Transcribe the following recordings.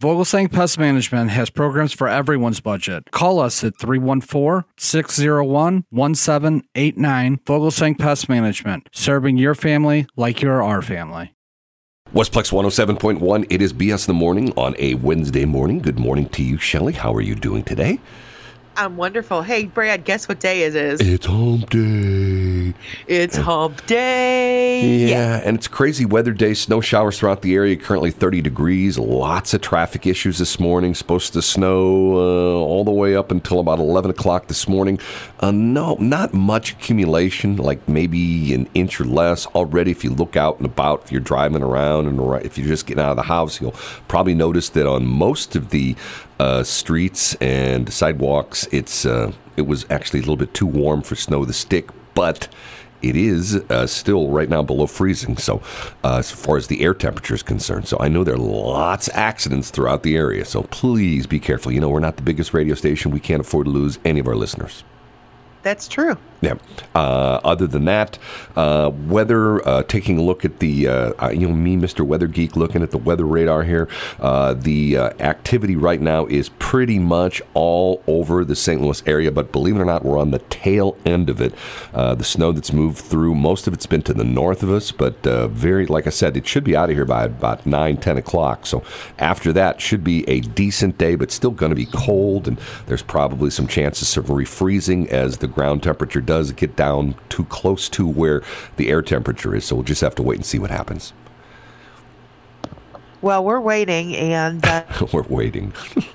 Vogelsang Pest Management has programs for everyone's budget. Call us at 314 601 1789. Vogelsang Pest Management, serving your family like you're our family. Westplex 107.1, it is BS in the morning on a Wednesday morning. Good morning to you, Shelley. How are you doing today? I'm wonderful. Hey, Brad, guess what day it is? It's hump day. It's hump day. Yeah, and it's crazy weather day. Snow showers throughout the area. Currently 30 degrees. Lots of traffic issues this morning. Supposed to snow uh, all the way up until about 11 o'clock this morning. Uh, no, not much accumulation, like maybe an inch or less already. If you look out and about, if you're driving around and if you're just getting out of the house, you'll probably notice that on most of the uh, streets and sidewalks, it's uh, it was actually a little bit too warm for snow to stick, but it is uh, still right now below freezing. So, uh, as far as the air temperature is concerned, so I know there are lots of accidents throughout the area. So please be careful. You know, we're not the biggest radio station. We can't afford to lose any of our listeners. That's true. Yeah. Uh, other than that, uh, weather. Uh, taking a look at the, uh, you know, me, Mr. Weather Geek, looking at the weather radar here. Uh, the uh, activity right now is pretty much all over the St. Louis area, but believe it or not, we're on the tail end of it. the snow that's moved through, most of it's been to the north of us, but very, like I said, it should be out of here by about 9, 10 o'clock. So after that, should be a decent day, but still going to be cold, and there's probably some chances of refreezing as the ground temperature does get down too close to where the air temperature is. So we'll just have to wait and see what happens. Well, we're waiting, and uh, we're waiting.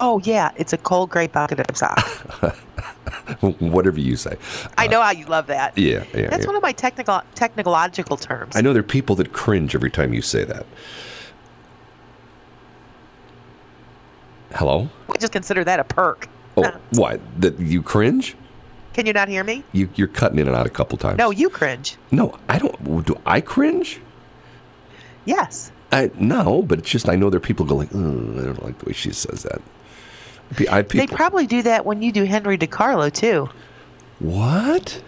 oh yeah, it's a cold gray bucket of socks. Whatever you say. I know uh, how you love that. Yeah, yeah. That's yeah. one of my technical technological terms. I know there are people that cringe every time you say that. Hello. We just consider that a perk. Oh, what? That you cringe? Can you not hear me? You, you're cutting in and out a couple times. No, you cringe. No, I don't. Do I cringe? Yes. I no, but it's just I know there are people going. I don't like the way she says that. I, they probably do that when you do Henry DiCarlo too. What?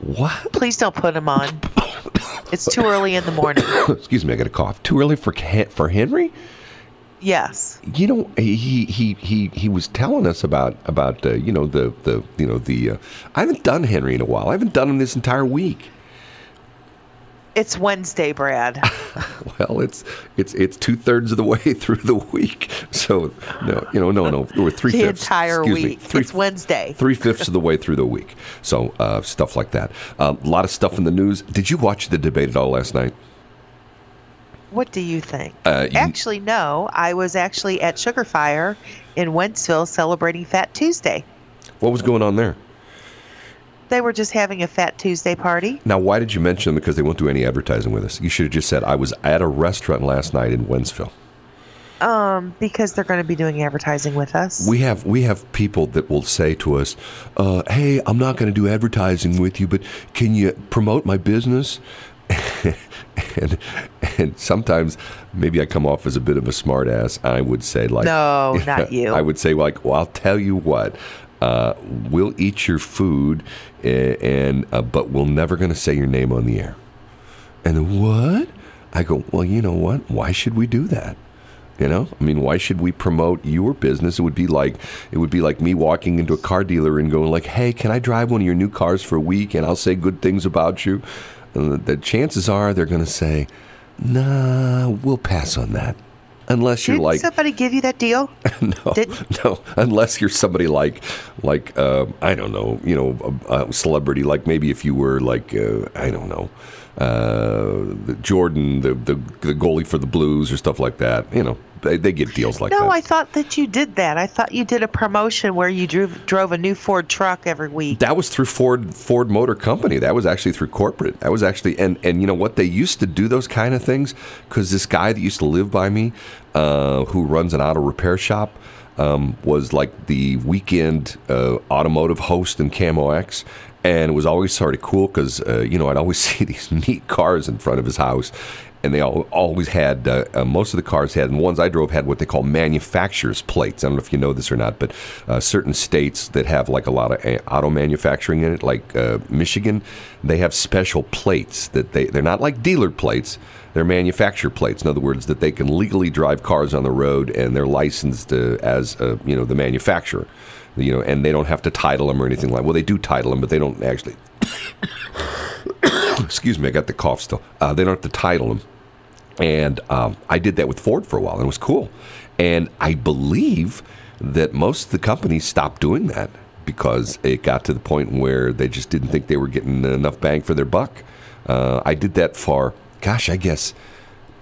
What? Please don't put him on. it's too early in the morning. Excuse me, I got a cough. Too early for for Henry? Yes. You know, he he he he was telling us about about uh, you know the the you know the uh, I haven't done Henry in a while. I haven't done him this entire week. It's Wednesday, Brad. well, it's it's it's two thirds of the way through the week. So no, you know, no, no, we're three the fifths. entire excuse week. Me, three, it's Wednesday. Three fifths of the way through the week. So uh, stuff like that. Um, a lot of stuff in the news. Did you watch the debate at all last night? What do you think? Uh, you, actually, no. I was actually at Sugarfire in Wentzville celebrating Fat Tuesday. What was going on there? They were just having a Fat Tuesday party. Now, why did you mention them? Because they won't do any advertising with us. You should have just said, I was at a restaurant last night in Wentzville. Um, because they're going to be doing advertising with us. We have we have people that will say to us, uh, "Hey, I'm not going to do advertising with you, but can you promote my business?" and and sometimes maybe I come off as a bit of a smartass. I would say like, no, not you. I would say like, well, I'll tell you what. Uh, we'll eat your food, and, and uh, but we're never going to say your name on the air. And what? I go, well, you know what? Why should we do that? You know, I mean, why should we promote your business? It would be like it would be like me walking into a car dealer and going like, "Hey, can I drive one of your new cars for a week?" And I'll say good things about you. The chances are they're going to say, "Nah, we'll pass on that." Unless you're Did like somebody give you that deal? no, Didn't? no. Unless you're somebody like, like uh, I don't know, you know, a, a, celebrity. Like maybe if you were like, uh, I don't know, uh, Jordan, the, the the goalie for the Blues or stuff like that. You know, they, they get deals like no, that. No, I thought that you did that. I thought you did a promotion where you drove drove a new Ford truck every week. That was through Ford Ford Motor Company. That was actually through corporate. That was actually and and you know what they used to do those kind of things because this guy that used to live by me, uh, who runs an auto repair shop. Um, was like the weekend uh, automotive host in KMOX, and it was always sort of cool because uh, you know I'd always see these neat cars in front of his house, and they all, always had uh, uh, most of the cars had, and the ones I drove had what they call manufacturers plates. I don't know if you know this or not, but uh, certain states that have like a lot of uh, auto manufacturing in it, like uh, Michigan, they have special plates that they they're not like dealer plates. They're manufacturer plates. In other words, that they can legally drive cars on the road, and they're licensed uh, as you know the manufacturer. You know, and they don't have to title them or anything like. Well, they do title them, but they don't actually. excuse me, I got the cough still. Uh, they don't have to title them. And um, I did that with Ford for a while, and it was cool. And I believe that most of the companies stopped doing that because it got to the point where they just didn't think they were getting enough bang for their buck. Uh, I did that for, gosh, I guess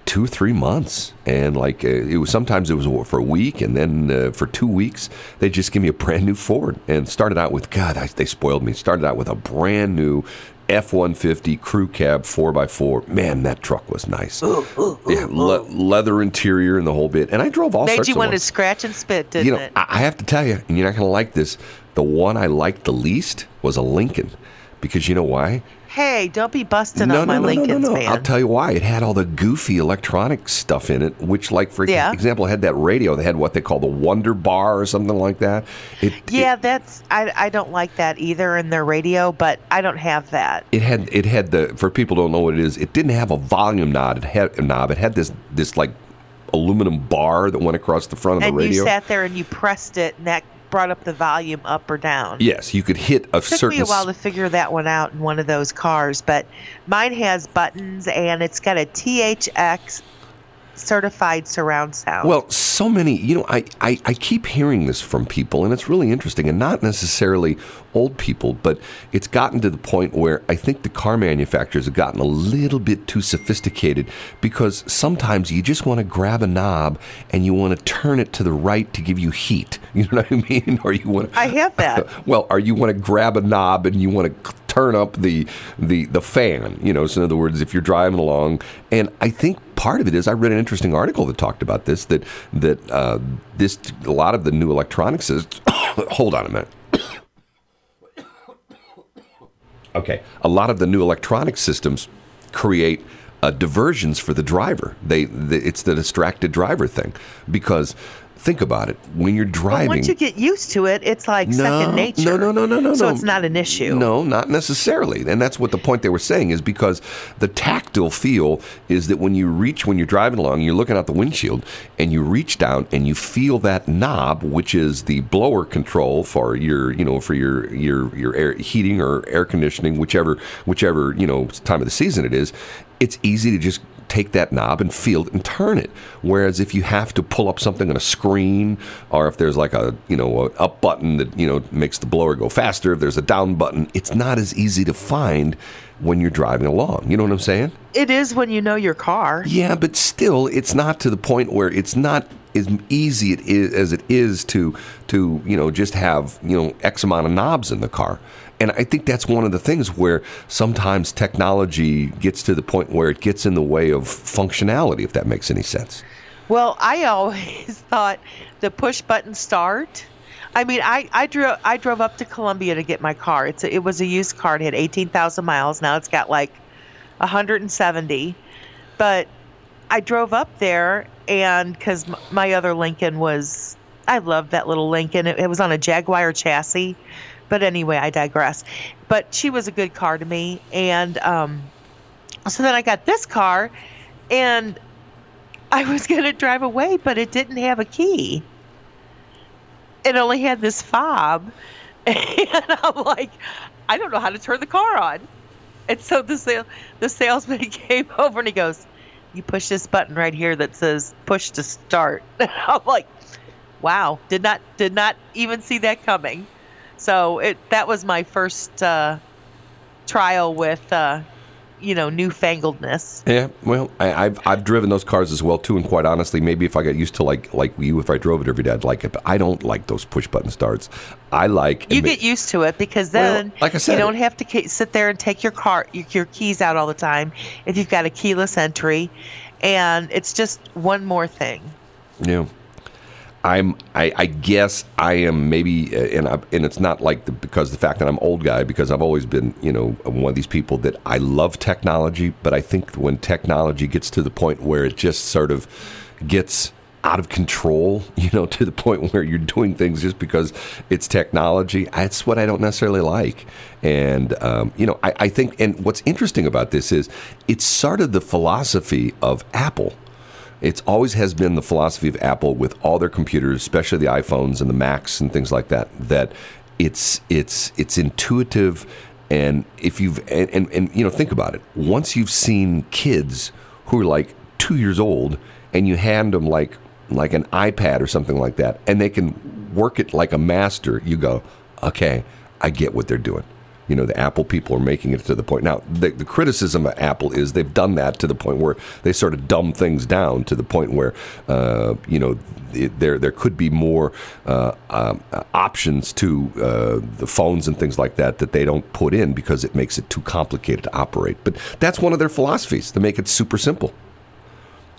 two three months and like uh, it was sometimes it was for a week and then uh, for two weeks they just give me a brand new ford and started out with god I, they spoiled me started out with a brand new F one fifty crew cab four x four. Man, that truck was nice. Ooh, ooh, yeah, le- leather interior and the whole bit. And I drove all Made sorts you want to scratch and spit, didn't You know, it? I I have to tell you, and you're not going to like this. The one I liked the least was a Lincoln, because you know why? Hey, don't be busting no, on no, my no, Lincolns, no, no, no. I'll tell you why. It had all the goofy electronic stuff in it, which, like for Yeah. example, had that radio. They had what they call the Wonder Bar or something like that. It, yeah, that's I, I don't like that either in their radio, but I don't have that. it had it had the for people who don't know what it is. It didn't have a volume knob. It had a knob. It had this this like aluminum bar that went across the front of And the radio. And you sat there and you pressed it, and that brought up the volume up or down. yes, you could hit a Took certain. me a while to figure that one out in one of those cars, but mine has buttons and it's got a THX certified surround sound. Well, so many, you know, I, I, I keep hearing this from people, and it's really interesting, and not necessarily old people, but it's gotten to the point where I think the car manufacturers have gotten a little bit too sophisticated because sometimes you just want to grab a knob and you want to turn it to the right to give you heat. You know what I mean? Or you want to. I have that. well, or you want to grab a knob and you want to turn up the the the fan. You know, so in other words, if you're driving along, and I think part of it is I read an interesting article that talked about this that that uh, this a lot of the new electronics is. hold on a minute. Okay, a lot of the new electronic systems create uh, diversions for the driver. They, they, it's the distracted driver thing because think about it when you're But driving. once you get used to it, it's like second nature. No, no, no, no, no. So no. it's not an issue. No, not necessarily. And that's what the point they were saying is because the tactile feel is that when you reach, when you're driving along, you're looking out the windshield and you reach down and you feel that knob, which is the blower control for your, you know, for your your your air heating or air conditioning, whichever whichever you know time of the season it is. It's easy to just take that knob and feel it and turn it. Whereas if you have to pull up something on a screen, or if there's like a you know a up button that you know makes the blower go faster, if there's a down button, it's not as easy to find when you're driving along. You know what I'm saying? It is when you know your car. Yeah, but still, it's not to the point where it's not as easy it is, as it is to to you know just have you know X amount of knobs in the car. And I think that's one of the things where sometimes technology gets to the point where it gets in the way of functionality, if that makes any sense. Well, I always thought the push button start. I mean, I, I drove I drove up to Columbia to get my car. It's a, it was a used car. It had eighteen thousand miles. Now it's got like hundred and seventy. But I drove up there, and because my other Lincoln was, I loved that little Lincoln. It, it was on a Jaguar chassis. But anyway, I digress. But she was a good car to me, and um, so then I got this car, and I was going to drive away, but it didn't have a key. It only had this fob. And I'm like, I don't know how to turn the car on. And so the sale, the salesman came over and he goes, "You push this button right here that says push to start." And I'm like, "Wow, did not did not even see that coming." So it that was my first uh, trial with uh, you know newfangledness. Yeah, well, I, I've I've driven those cars as well too, and quite honestly, maybe if I got used to like like you, if I drove it every day, I'd like it. But I don't like those push button starts. I like You get used to it because then like I said- you don't have to ca- sit there and take your car your, your keys out all the time if you've got a keyless entry, and it's just one more thing. Yeah. I'm I, I guess I am maybe uh, and I, and it's not like the, because the fact that I'm old guy because I've always been you know one of these people that I love technology but I think when technology gets to the point where it just sort of gets out of control, you know, to the point where you're doing things just because it's technology. That's what I don't necessarily like. And, um, you know, I, I think, and what's interesting about this is it's sort of the philosophy of Apple. It's always has been the philosophy of Apple with all their computers, especially the iPhones and the Macs and things like that, that it's, it's, it's intuitive. And if you've, and, and, and you know, think about it. Once you've seen kids who are like two years old and you hand them like like an iPad or something like that, and they can work it like a master, you go, okay, I get what they're doing. You know, the Apple people are making it to the point. Now, the, the criticism of Apple is they've done that to the point where they sort of dumb things down to the point where, uh, you know, there there could be more uh, um, options to uh, the phones and things like that that they don't put in because it makes it too complicated to operate. But that's one of their philosophies to make it super simple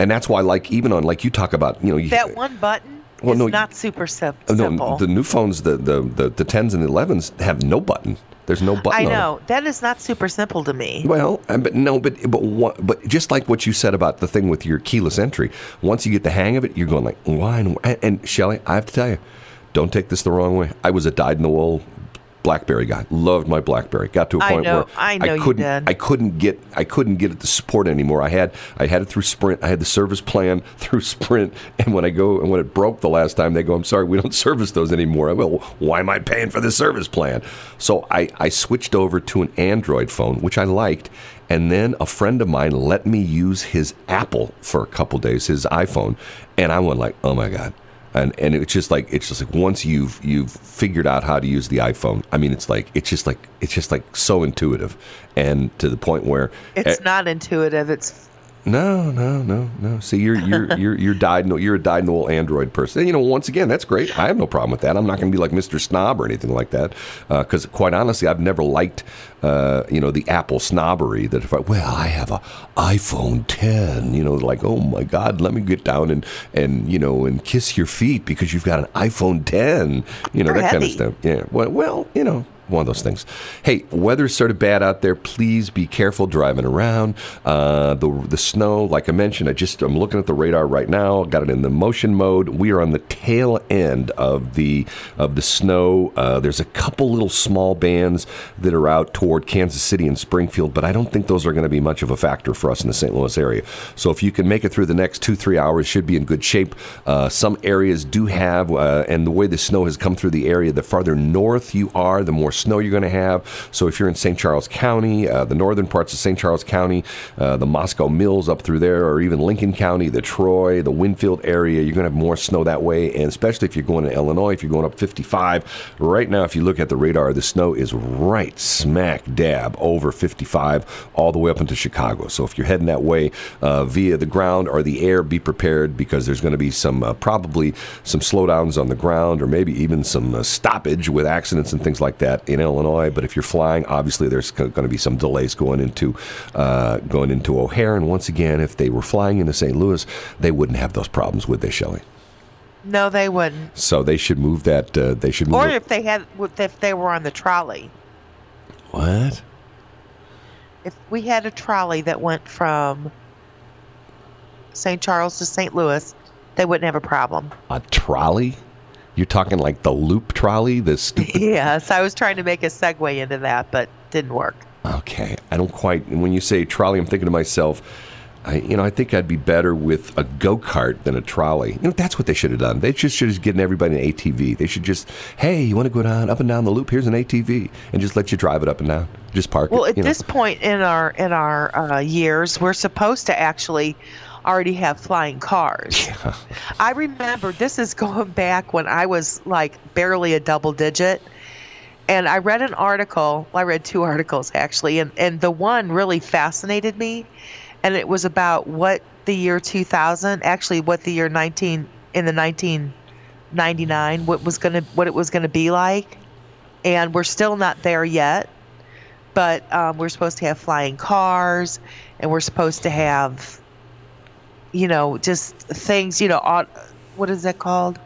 and that's why, like, even on like you talk about, you know, you, that one button well, is no, not super simple. no, the new phones, the the the, the tens and the elevens have no button. There's no button. I know that is not super simple to me. Well, uh, but no, but but but just like what you said about the thing with your keyless entry, once you get the hang of it, you're going like, why? And, and Shelly, I have to tell you, don't take this the wrong way. I was a dyed in the wool BlackBerry guy. Loved my BlackBerry. Got to a point I know, where I, I couldn't. I couldn't get I couldn't get it to support anymore. I had I had it through Sprint. I had the service plan through Sprint, and when I go and when it broke the last time, they go, "I'm sorry, we don't service those anymore." I well, why am I paying for the service plan? So I I switched over to an Android phone, which I liked. And then a friend of mine let me use his Apple for a couple days, his iPhone, and I went like, "Oh my god, and and it's just like it's just like once you've you've figured out how to use the iPhone, I mean, it's like it's just like it's just like so intuitive, and to the point where it's not intuitive. It's no, no, no, no. See, you're you're you're you're dyed you're a dyed old Android person. And, you know, once again, that's great. I have no problem with that. I'm not going to be like Mr. Snob or anything like that, because uh, quite honestly, I've never liked uh, you know the Apple snobbery. That if I well, I have a iPhone 10. You know, like oh my God, let me get down and and you know and kiss your feet because you've got an iPhone 10. You know that heavy. kind of stuff. Yeah. Well, well, you know one of those things. Hey, weather's sort of bad out there. Please be careful driving around. Uh, the the snow, like I mentioned, I just I'm looking at the radar right now. Got it in the motion mode. We are on the tail end of the of the snow. Uh, there's a couple little small bands that are out toward Kansas City and Springfield, but I don't think those are going to be much of a factor for us in the St. Louis area. So if you can make it through the next two three hours, should be in good shape. Uh, some areas do have, uh, and the way the snow has come through the area, the farther north you are, the more snow you're going to have. So if you're in St. Charles County, uh, the northern parts of St. Charles County, uh, the Moscow Mills up through there, or even Lincoln County, the Troy, the Winfield area, you're going to have more snow that way. And especially if you're going to Illinois, if you're going up 55, right now, if you look at the radar, the snow is right smack dab over 55 all the way up into Chicago. So if you're heading that way uh, via the ground or the air, be prepared because there's going to be some uh, probably some slowdowns on the ground or maybe even some uh, stoppage with accidents and things like that in Illinois. But if you're flying, obviously there's going to be some delays going into uh, going into O'Hare. And once again, if they were flying into St. Louis, they wouldn't have those problems, would they, Shelley? no, they wouldn't. So they should move that. Uh, they should move. Or if they had, if they were on the trolley. what? If we had a trolley that went from St. Charles to St. Louis, they wouldn't have a problem. A trolley? You're talking like the loop trolley, the stupid. yes, I was trying to make a segue into that, but didn't work. Okay, I don't quite. When you say trolley, I'm thinking to myself, I, you know, I think I'd be better with a go kart than a trolley. You know, that's what they should have done. They just should have given everybody an ATV. They should just, hey, you want to go down up and down the loop? Here's an ATV, and just let you drive it up and down. Just park Well, it. at you know. this point in our in our uh, years, we're supposed to actually already have flying cars. I remember this is going back when I was like barely a double digit. And I read an article, I read two articles actually, and, and the one really fascinated me. And it was about what the year 2000, actually what the year 19 in the 1999, what was going to what it was going to be like. And we're still not there yet but um, we're supposed to have flying cars and we're supposed to have you know just things you know aut- what is that called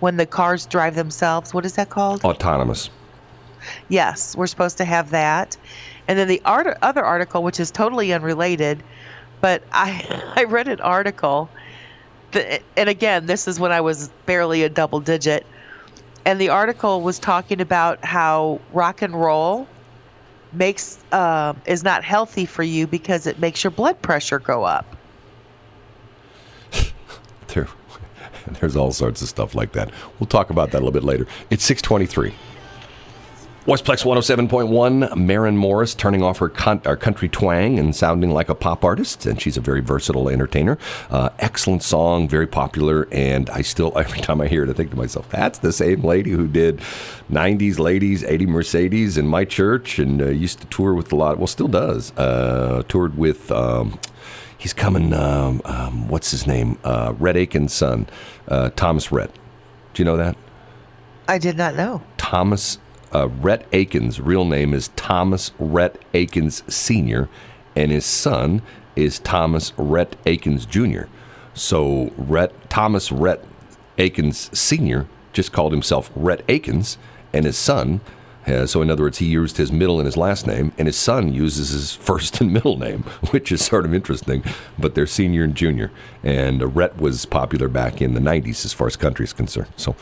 when the cars drive themselves. What is that called? Autonomous. Yes, we're supposed to have that. And then the art- other article, which is totally unrelated, but I I read an article, that, and again, this is when I was barely a double digit, and the article was talking about how rock and roll makes uh, is not healthy for you because it makes your blood pressure go up. There, there's all sorts of stuff like that. We'll talk about that a little bit later. It's 623. Westplex 107.1, Maren Morris turning off her, con- country twang and sounding like a pop artist, and she's a very versatile entertainer. Uh, excellent song, very popular, and I still, every time I hear it, I think to myself, that's the same lady who did 90s Ladies, 80 Mercedes in my church and uh, used to tour with a lot, well, still does, uh, toured with. Um, he's coming. Um, um, what's his name? Uh, Rhett Akins' son, uh, Thomas Rhett. Do you know that? I did not know. Thomas uh, Rhett Akins' real name is Thomas Rhett Akins Sr., and his son is Thomas Rhett Akins Jr. So Rhett, Thomas Rhett Akins Sr. just called himself Rhett Akins, and his son. Uh, so, in other words, he used his middle and his last name, and his son uses his first and middle name, which is sort of interesting. But they're senior and junior, and uh, Rhett was popular back in the '90s as far as country is concerned. So,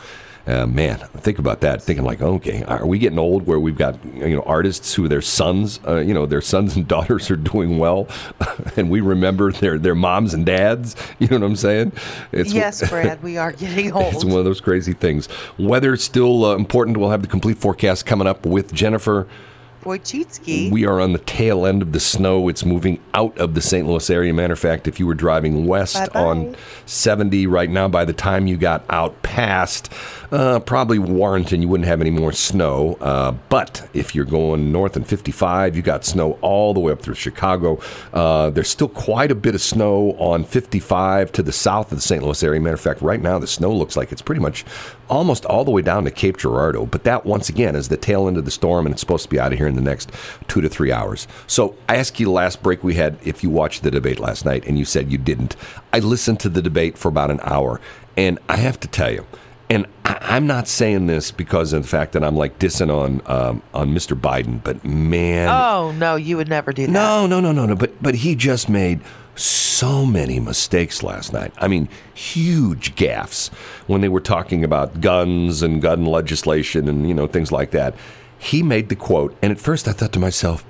uh, man, think about that. Thinking like, okay, are we getting old where we've got you know artists who their sons, uh, you know, their sons and daughters are doing well, and we remember their their moms and dads. You know what I'm saying? It's, yes, Brad, we are getting old. It's one of those crazy things. Weather still uh, important. We'll have the complete forecast coming up with Jennifer. Wojcicki. We are on the tail end of the snow. It's moving out of the St. Louis area. Matter of fact, if you were driving west Bye-bye. on 70 right now, by the time you got out past uh, probably Warrenton, you wouldn't have any more snow. Uh, but if you're going north in 55, you got snow all the way up through Chicago. Uh, there's still quite a bit of snow on 55 to the south of the St. Louis area. Matter of fact, right now the snow looks like it's pretty much almost all the way down to Cape Girardeau. But that, once again, is the tail end of the storm, and it's supposed to be out of here in the next two to three hours. So I asked you last break we had if you watched the debate last night, and you said you didn't. I listened to the debate for about an hour, and I have to tell you, and I, am not saying this because of the fact that I'm like dissing on um, on Mr. Biden, but man, oh no, you would never do that. No, no, no, no, no. But but he just made so many mistakes last night. I mean, huge gaffes when they were talking about guns and gun legislation and you know things like that. He made the quote, and at first I thought to myself.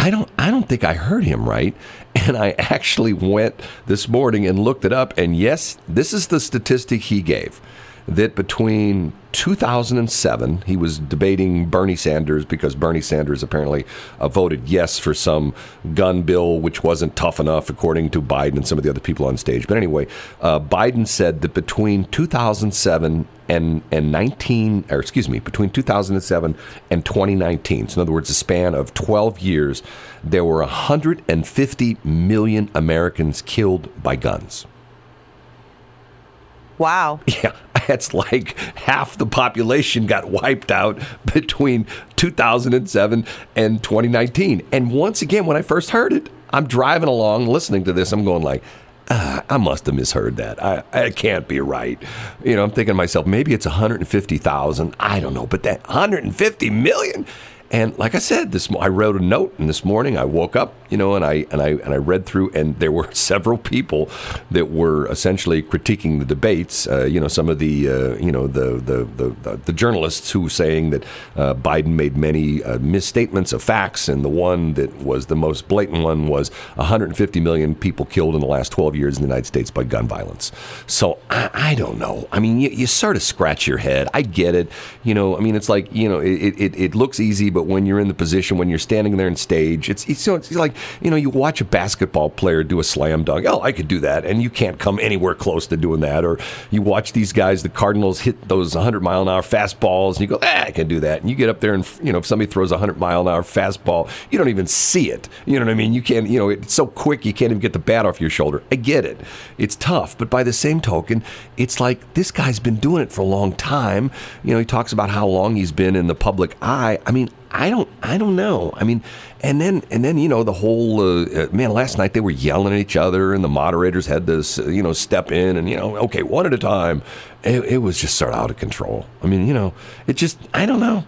I don't I don't think I heard him right. And I actually went this morning and looked it up and yes, this is the statistic he gave that between 2007, he was debating Bernie Sanders because Bernie Sanders apparently uh, voted yes for some gun bill, which wasn't tough enough, according to Biden and some of the other people on stage. But anyway, uh, Biden said that between 2007 and, and 19, or excuse me, between 2007 and 2019, so in other words, a span of 12 years, there were 150 million Americans killed by guns. Wow. Yeah, that's like half the population got wiped out between 2007 and 2019. And once again, when I first heard it, I'm driving along listening to this. I'm going like, ah, I must have misheard that. I, I can't be right. You know, I'm thinking to myself, maybe it's 150,000. I don't know, but that 150 million. And like I said, this I wrote a note, and this morning I woke up, you know, and I and I and I read through, and there were several people that were essentially critiquing the debates. Uh, you know, some of the uh, you know the, the the, the journalists who were saying that uh, Biden made many uh, misstatements of facts, and the one that was the most blatant one was 150 million people killed in the last 12 years in the United States by gun violence. So I, I don't know. I mean, you, you, sort of scratch your head. I get it. You know, I mean, it's like you know, it, it, it looks easy, but when you're in the position, when you're standing there on stage, it's, it's, it's like, you know, you watch a basketball player do a slam dunk. Oh, I could do that. And you can't come anywhere close to doing that. Or you watch these guys, the Cardinals hit those 100 mile an hour fastballs and you go, ah, I can do that. And you get up there and, you know, if somebody throws a 100 mile an hour fastball, you don't even see it. You know what I mean? You can't, you know, it's so quick you can't even get the bat off your shoulder. I get it. It's tough. But by the same token, it's like this guy's been doing it for a long time. You know, he talks about how long he's been in the public eye. I mean, I don't I don't know. I mean, and then and then you know the whole uh, uh, man. Last night they were yelling at each other, and the moderators had to you know step in and you know okay one at a time. It, it was just sort of out of control. I mean, you know, it just I don't know.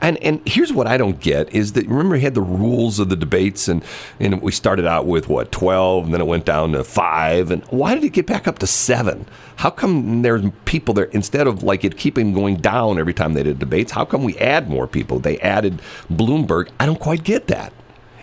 And and here's what I don't get is that remember he had the rules of the debates and and we started out with what twelve and then it went down to five and why did it get back up to seven? How come there's people there instead of like it keeping going down every time they did debates? How come we add more people? They added Bloomberg. I don't quite get that.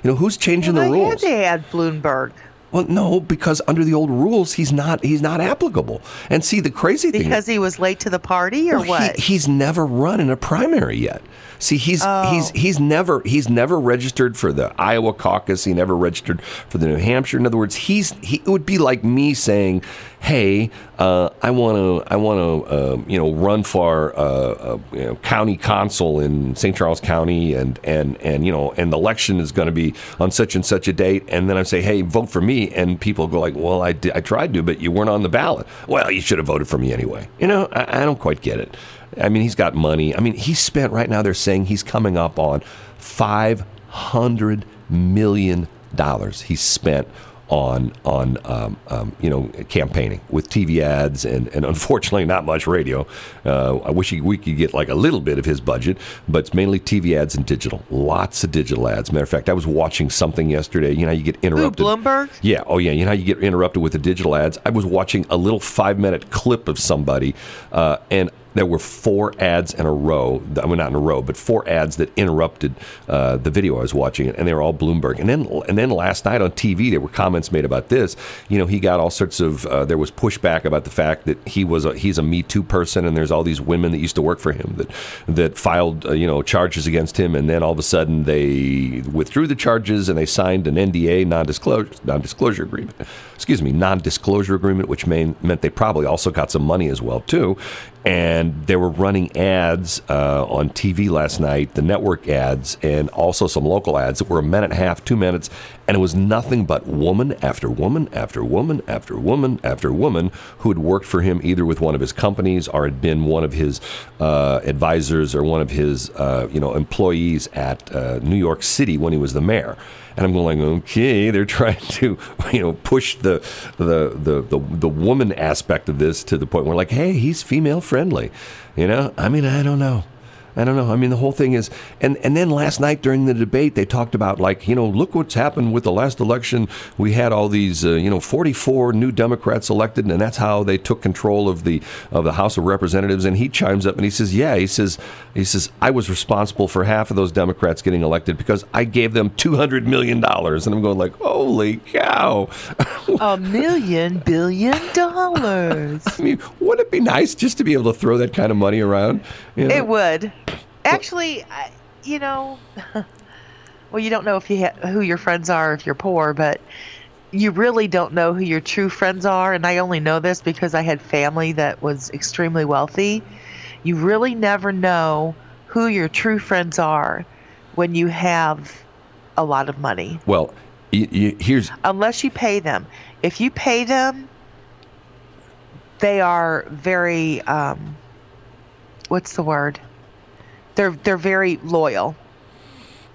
You know who's changing well, the they rules? to add Bloomberg Well, no, because under the old rules, he's not he's not applicable. And see, the crazy thing because he was late to the party, or well, what? He, he's never run in a primary yet. See, he's Oh. he's he's never he's never registered for the Iowa caucus. He never registered for the New Hampshire. In other words, he's he it would be like me saying, "Hey, uh, I want to I want to uh, you know run for uh, uh, you know, county council in St. Charles County, and and and you know, and the election is going to be on such and such a date." And then I say, "Hey, vote for me," and people go like, "Well, I did, I tried to, but you weren't on the ballot." Well, you should have voted for me anyway. You know, I, I don't quite get it. I mean, he's got money. I mean, he's spent right now. They're saying he's coming up on five hundred million dollars. He's spent on on um, um, you know campaigning with TV ads and, and unfortunately not much radio. Uh, I wish he, we could get like a little bit of his budget, but it's mainly TV ads and digital. Lots of digital ads. Matter of fact, I was watching something yesterday. You know, you get interrupted. Bloomberg? Yeah. Oh, yeah. You know how you get interrupted with the digital ads? I was watching a little five minute clip of somebody, uh, and there were four ads in a row. I mean, not in a row, but four ads that interrupted uh, the video I was watching, and they were all Bloomberg. And then, and then last night on TV, there were comments made about this. You know, he got all sorts of. Uh, there was pushback about the fact that he was a, he's a Me Too person, and there's all these women that used to work for him that that filed uh, you know charges against him, and then all of a sudden they withdrew the charges and they signed an NDA, non-disclosure non-disclosure agreement. Excuse me, non-disclosure agreement, which main, meant they probably also got some money as well too. And they were running ads uh, on TV last night, the network ads, and also some local ads that were a minute and a half, two minutes, and it was nothing but woman after woman after woman after woman after woman who had worked for him either with one of his companies or had been one of his uh, advisors or one of his uh, you know employees at uh, New York City when he was the mayor. And I'm going, okay, they're trying to, you know, push the the the the, the woman aspect of this to the point where, like, hey, he's female friendly. You know, I mean, I don't know. I don't know. I mean, the whole thing is, and and then last night during the debate, they talked about like, you know, look what's happened with the last election. We had all these, uh, you know, 44 new Democrats elected, and that's how they took control of the of the House of Representatives. And he chimes up and he says, yeah, he says, he says, I was responsible for half of those Democrats getting elected because I gave them 200 million dollars. And I'm going like, holy cow! A million billion dollars. I mean, wouldn't it be nice just to be able to throw that kind of money around? You know? It would. Actually, I, you know, well, you don't know if you ha- who your friends are if you're poor, but you really don't know who your true friends are. And I only know this because I had family that was extremely wealthy. You really never know who your true friends are when you have a lot of money, Well, y- y- here's unless you pay them. If you pay them, they are very um, what's the word? They're they're very loyal.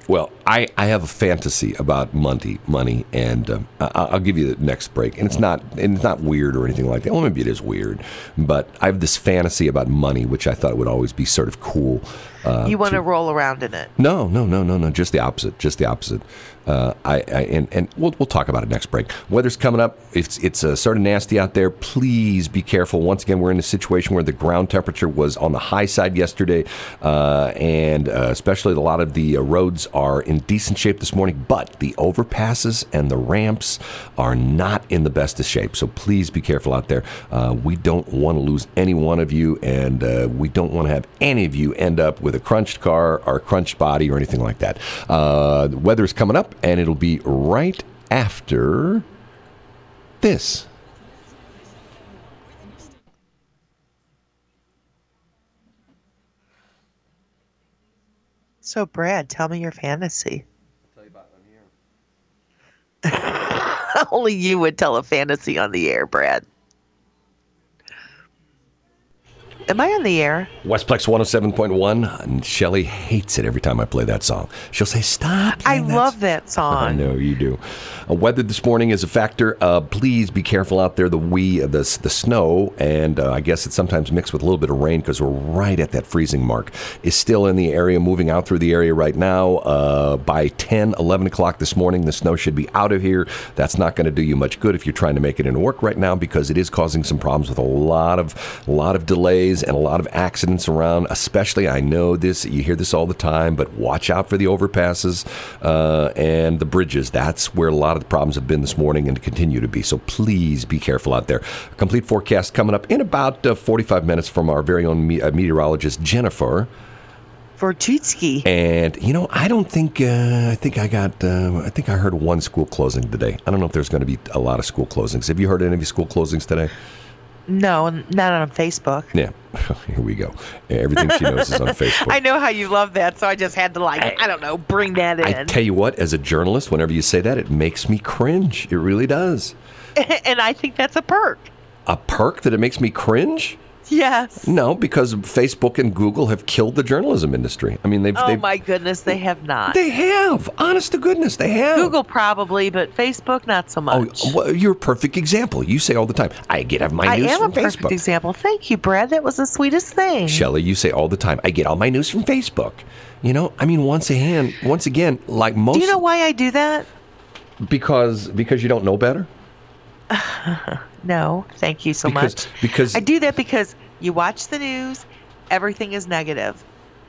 Well, I, I have a fantasy about money, money, and um, I, I'll give you the next break. And it's not and it's not weird or anything like that. Well, maybe it is weird, but I have this fantasy about money, which I thought would always be sort of cool. Uh, you want to roll around in it. no, no, no, no, no. Just the opposite. Just the opposite. Uh, I, I and, and we'll, we'll talk about it next break. Weather's coming up. It's it's uh, sort of nasty out there. Please be careful. Once again, we're in a situation where the ground temperature was on the high side yesterday, uh, and uh, especially a lot of the uh, roads are in decent shape this morning. But the overpasses and the ramps are not in the best of shape. So please be careful out there. Uh, we don't want to lose any one of you, and uh, we don't want to have any of you end up with a crunched car or a crunched body or anything like that. Uh, the weather's coming up, and it'll be right after this. So, Brad, tell me your fantasy. Only you would tell a fantasy on the air, Brad. Am I on the air? Westplex 107.1. And Shelly hates it every time I play that song. She'll say, Stop. I love that song. I know you do. Uh, weather this morning is a factor. Uh, please be careful out there. The we, uh, the the snow, and uh, I guess it's sometimes mixed with a little bit of rain because we're right at that freezing mark. Is still in the area, moving out through the area right now. Uh, by 10, 11 o'clock this morning, the snow should be out of here. That's not going to do you much good if you're trying to make it into work right now because it is causing some problems with a lot of a lot of delays and a lot of accidents around. Especially, I know this. You hear this all the time, but watch out for the overpasses uh, and the bridges. That's where a lot of the problems have been this morning and continue to be. So please be careful out there. Complete forecast coming up in about uh, 45 minutes from our very own me- uh, meteorologist Jennifer. For Tutski. And you know, I don't think uh, I think I got uh, I think I heard one school closing today. I don't know if there's going to be a lot of school closings. Have you heard any of the school closings today? No, not on Facebook. Yeah, here we go. Everything she knows is on Facebook. I know how you love that, so I just had to like I, don't know, bring that in. I in. tell you what, as a journalist, whenever you say that, it makes me cringe. It really does. and I think that's a perk. A perk that it makes me cringe? Yes. No, because Facebook and Google have killed the journalism industry. I mean, they've, Oh they've my goodness, they have not. they have. Honest to goodness, they have. Google probably, but Facebook not so Oh, much. well, you're a perfect example. You say all the time, I get all my I news from Facebook." I am a perfect example. Thank you, Brad. That was the sweetest thing. Shelley, you say all the time, I get all my news from Facebook. You know, I mean, once again, once again, like most, Do you know why I do that? because because you don't know better. No, thank you so Because- much. because- I do that because you watch the news, everything is negative.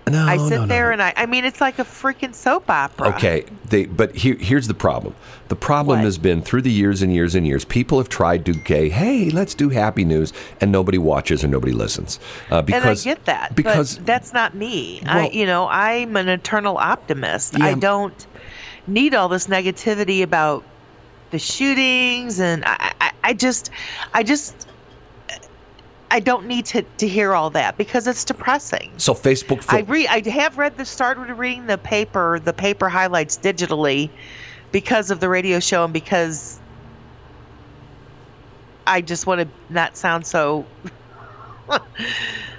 No, I sit no, no, there and I, I mean, it's like a freaking soap opera. Okay, they, but here, here's the problem. The problem What? has been through the years and years and years. People have tried to say, "Hey, let's do happy news," and nobody watches or nobody listens. Uh, because and I get that, because that's not me. I, you know, I'm an eternal optimist. Yeah. I don't need all this negativity about the shootings, and I, I, I just, I just, I don't need to, to hear all that because it's depressing. so Facebook. I read. I have read the started reading the paper, the paper highlights digitally, because of the radio show and because I just want to not sound so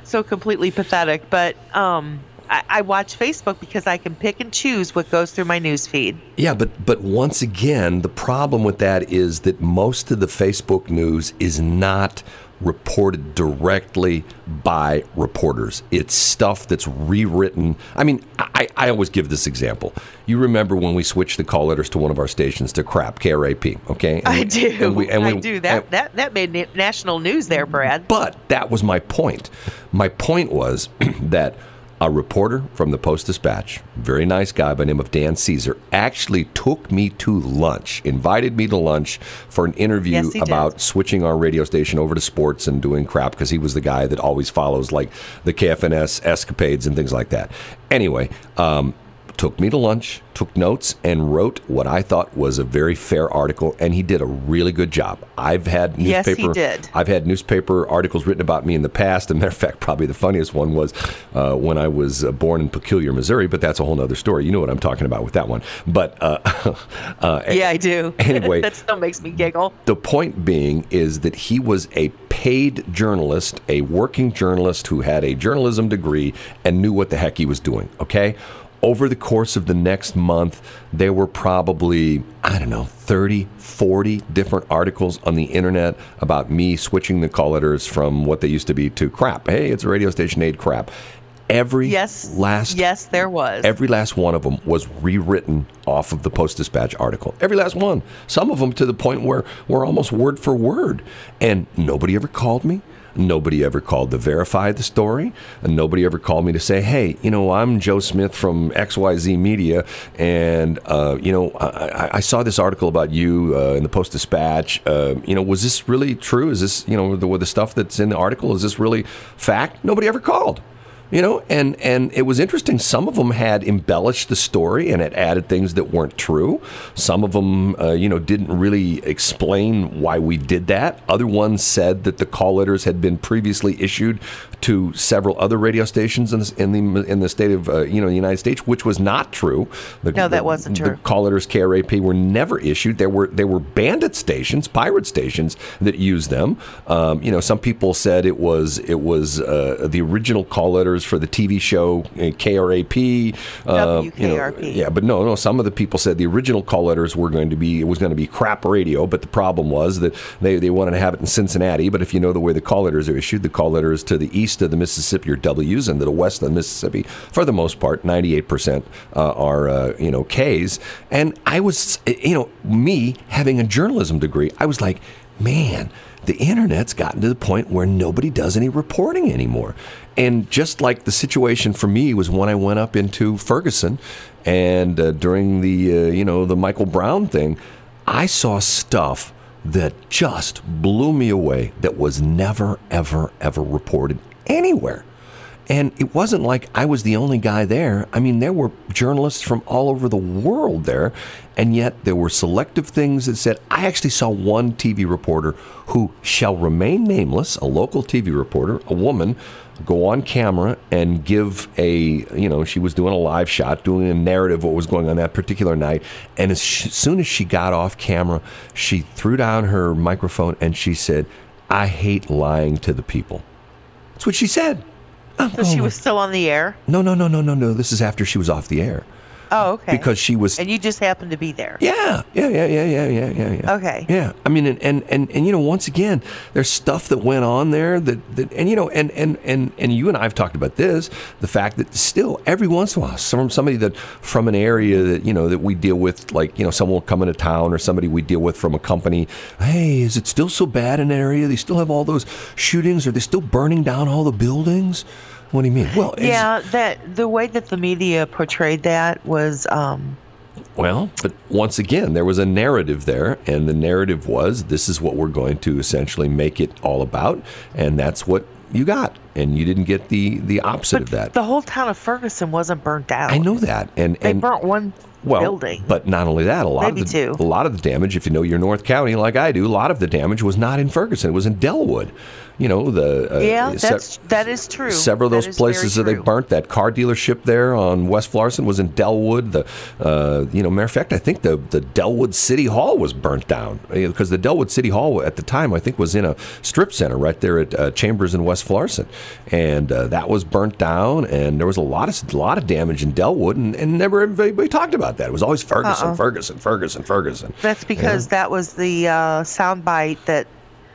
so completely pathetic. But um, I, I watch Facebook because I can pick and choose what goes through my news feed. Yeah, but but once again, the problem with that is that most of the Facebook news is not reported directly by reporters. It's stuff that's rewritten. I mean, I, I always give this example. You remember when we switched the call letters to one of our stations to crap, KRAP, okay? And I we- do. and we- and I we- do. That that that made national news there, Brad. but that was my point. My point was that a reporter from the Post Dispatch, very nice guy by the name of Dan Caesar, actually took me to lunch, invited me to lunch for an interview Yes, he did. about switching our radio station over to sports and doing crap because he was the guy that always follows like the KFNS escapades and things like that. Anyway, um, took me to lunch, took notes, and wrote what I thought was a very fair article, and he did a really good job. I've had Yes, he newspaper, did. I've had newspaper articles written about me in the past. As a matter of fact, probably the funniest one was uh, when I was uh, born in Peculiar, Missouri, but that's a whole other story. You know what I'm talking about with that one. But uh, uh, Yeah, I do. Anyway. that still makes me giggle. the point being is that he was a paid journalist, a working journalist who had a journalism degree and knew what the heck he was doing, okay? Over the course of the next month, there were probably, I don't know, 30, 40 different articles on the internet about me switching the call letters from what they used to be to crap. Hey, it's a radio station aid crap. Every Yes. last Yes, there was. Every last one of them was rewritten off of the Post Dispatch article. Every last one. Some of them to the point where we're almost word for word. And nobody ever called me. Nobody ever called to verify the story. And nobody ever called me to say, hey, you know, I'm Joe Smith from XYZ Media. And, uh, you know, I, I- I saw this article about you uh, in the Post Dispatch. Uh, you know, was this really true? Is this, you know, the, the stuff that's in the article, is this really fact? Nobody ever called. You know and and it was interesting. Some of them had embellished the story and had added things that weren't true. Some of them uh, you know didn't really explain why we did that. Other ones said that the call letters had been previously issued to several other radio stations in the in the, in the state of uh, you know the United States which was not true the, No, that the- wasn't the true. call letters KRAP were never issued. There were there were bandit stations, pirate stations that used them. Um, you know, some people said it was it was uh, the original call letters for the TV show uh, KRAP. uh, you know, WKRP. yeah, but no, no. Some of the people said the original call letters were going to be it was going to be crap radio, but the problem was that they they wanted to have it in Cincinnati. But if you know the way the call letters are issued, the call letters to the east of the Mississippi are W's, and to the west of the Mississippi, for the most part, ninety eight percent are uh, you know K's. And I was you know me having a journalism degree, I was like, man. The internet's gotten to the point where nobody does any reporting anymore. And just like the situation for me was when I went up into Ferguson and uh, during the uh, you know the Michael Brown thing, I saw stuff that just blew me away that was never ever ever reported anywhere. And it wasn't like I was the only guy there. I mean, there were journalists from all over the world there, and yet there were selective things that said. I actually saw one TV reporter who shall remain nameless, a local TV reporter, a woman, go on camera and give a, you know, she was doing a live shot, doing a narrative what was going on that particular night. And as sh- soon as she got off camera, she threw down her microphone and she said, I hate lying to the people. That's what she said. So she was still on the air. no, no, no, no, no, no. This is after she was off the air Oh, okay. because she was. and you just happened to be there. Yeah, yeah, yeah, yeah, yeah, yeah, yeah, yeah. Okay. Yeah, I mean, and, and and and you know, once again, there's stuff that went on there that that, and you know, and and and and you and I have talked about this, the fact that still every once in a while, from somebody that from an area that you know that we deal with, like you know, someone will come into town or somebody we deal with from a company. Hey, is it still so bad in that area? They still have all those shootings? Are they still burning down all the buildings? What do you mean? Well, Yeah, that the way that the media portrayed that was um, Well, but once again, there was a narrative there, and the narrative was this is what we're going to essentially make it all about, and that's what you got, and you didn't get the the opposite of that. the whole town of Ferguson wasn't burnt down. I know that, and They and burnt one well, building. but not only that, a lot Maybe of the, two. a lot of the damage, if you know your North County like I do, a lot of the damage was not in Ferguson; it was in Dellwood. You know the uh, yeah, se- that's true. Several of those is places that they burnt that car dealership there on West Florissant was in Dellwood. The uh, you know, matter of fact, I think the the Dellwood City Hall was burnt down because the Dellwood City Hall at the time I think was in a strip center right there at uh, Chambers in West Florissant, and uh, that was burnt down. And there was a lot of a lot of damage in Dellwood, and, and never anybody talked about that. It was always Ferguson, Uh-uh. Ferguson, Ferguson, Ferguson. That's because that was the uh, soundbite that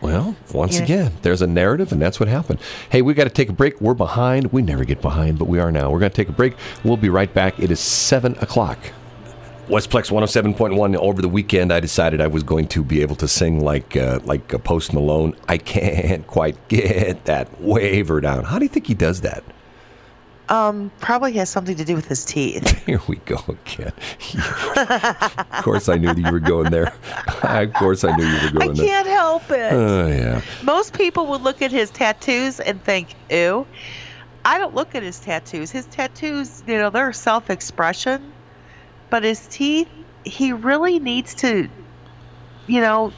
Well, once Yeah. again, there's a narrative, and that's what happened. Hey, we got to take a break. We're behind. We never get behind, but we are now. We're going to take a break. We'll be right back. It is 7 o'clock. Westplex 107.1 over the weekend I decided I was going to be able to sing like uh, like a Post Malone. I can't quite get that waver down. How do you think he does that? Um, probably has something to do with his teeth. Here we go again. of course I knew that you were going there. of course I knew you were going there. I can't help it. Oh yeah. Most people would look at his tattoos and think, "Ew." I don't look at his tattoos. His tattoos, you know, they're self-expression, but his teeth, he really needs to, you know,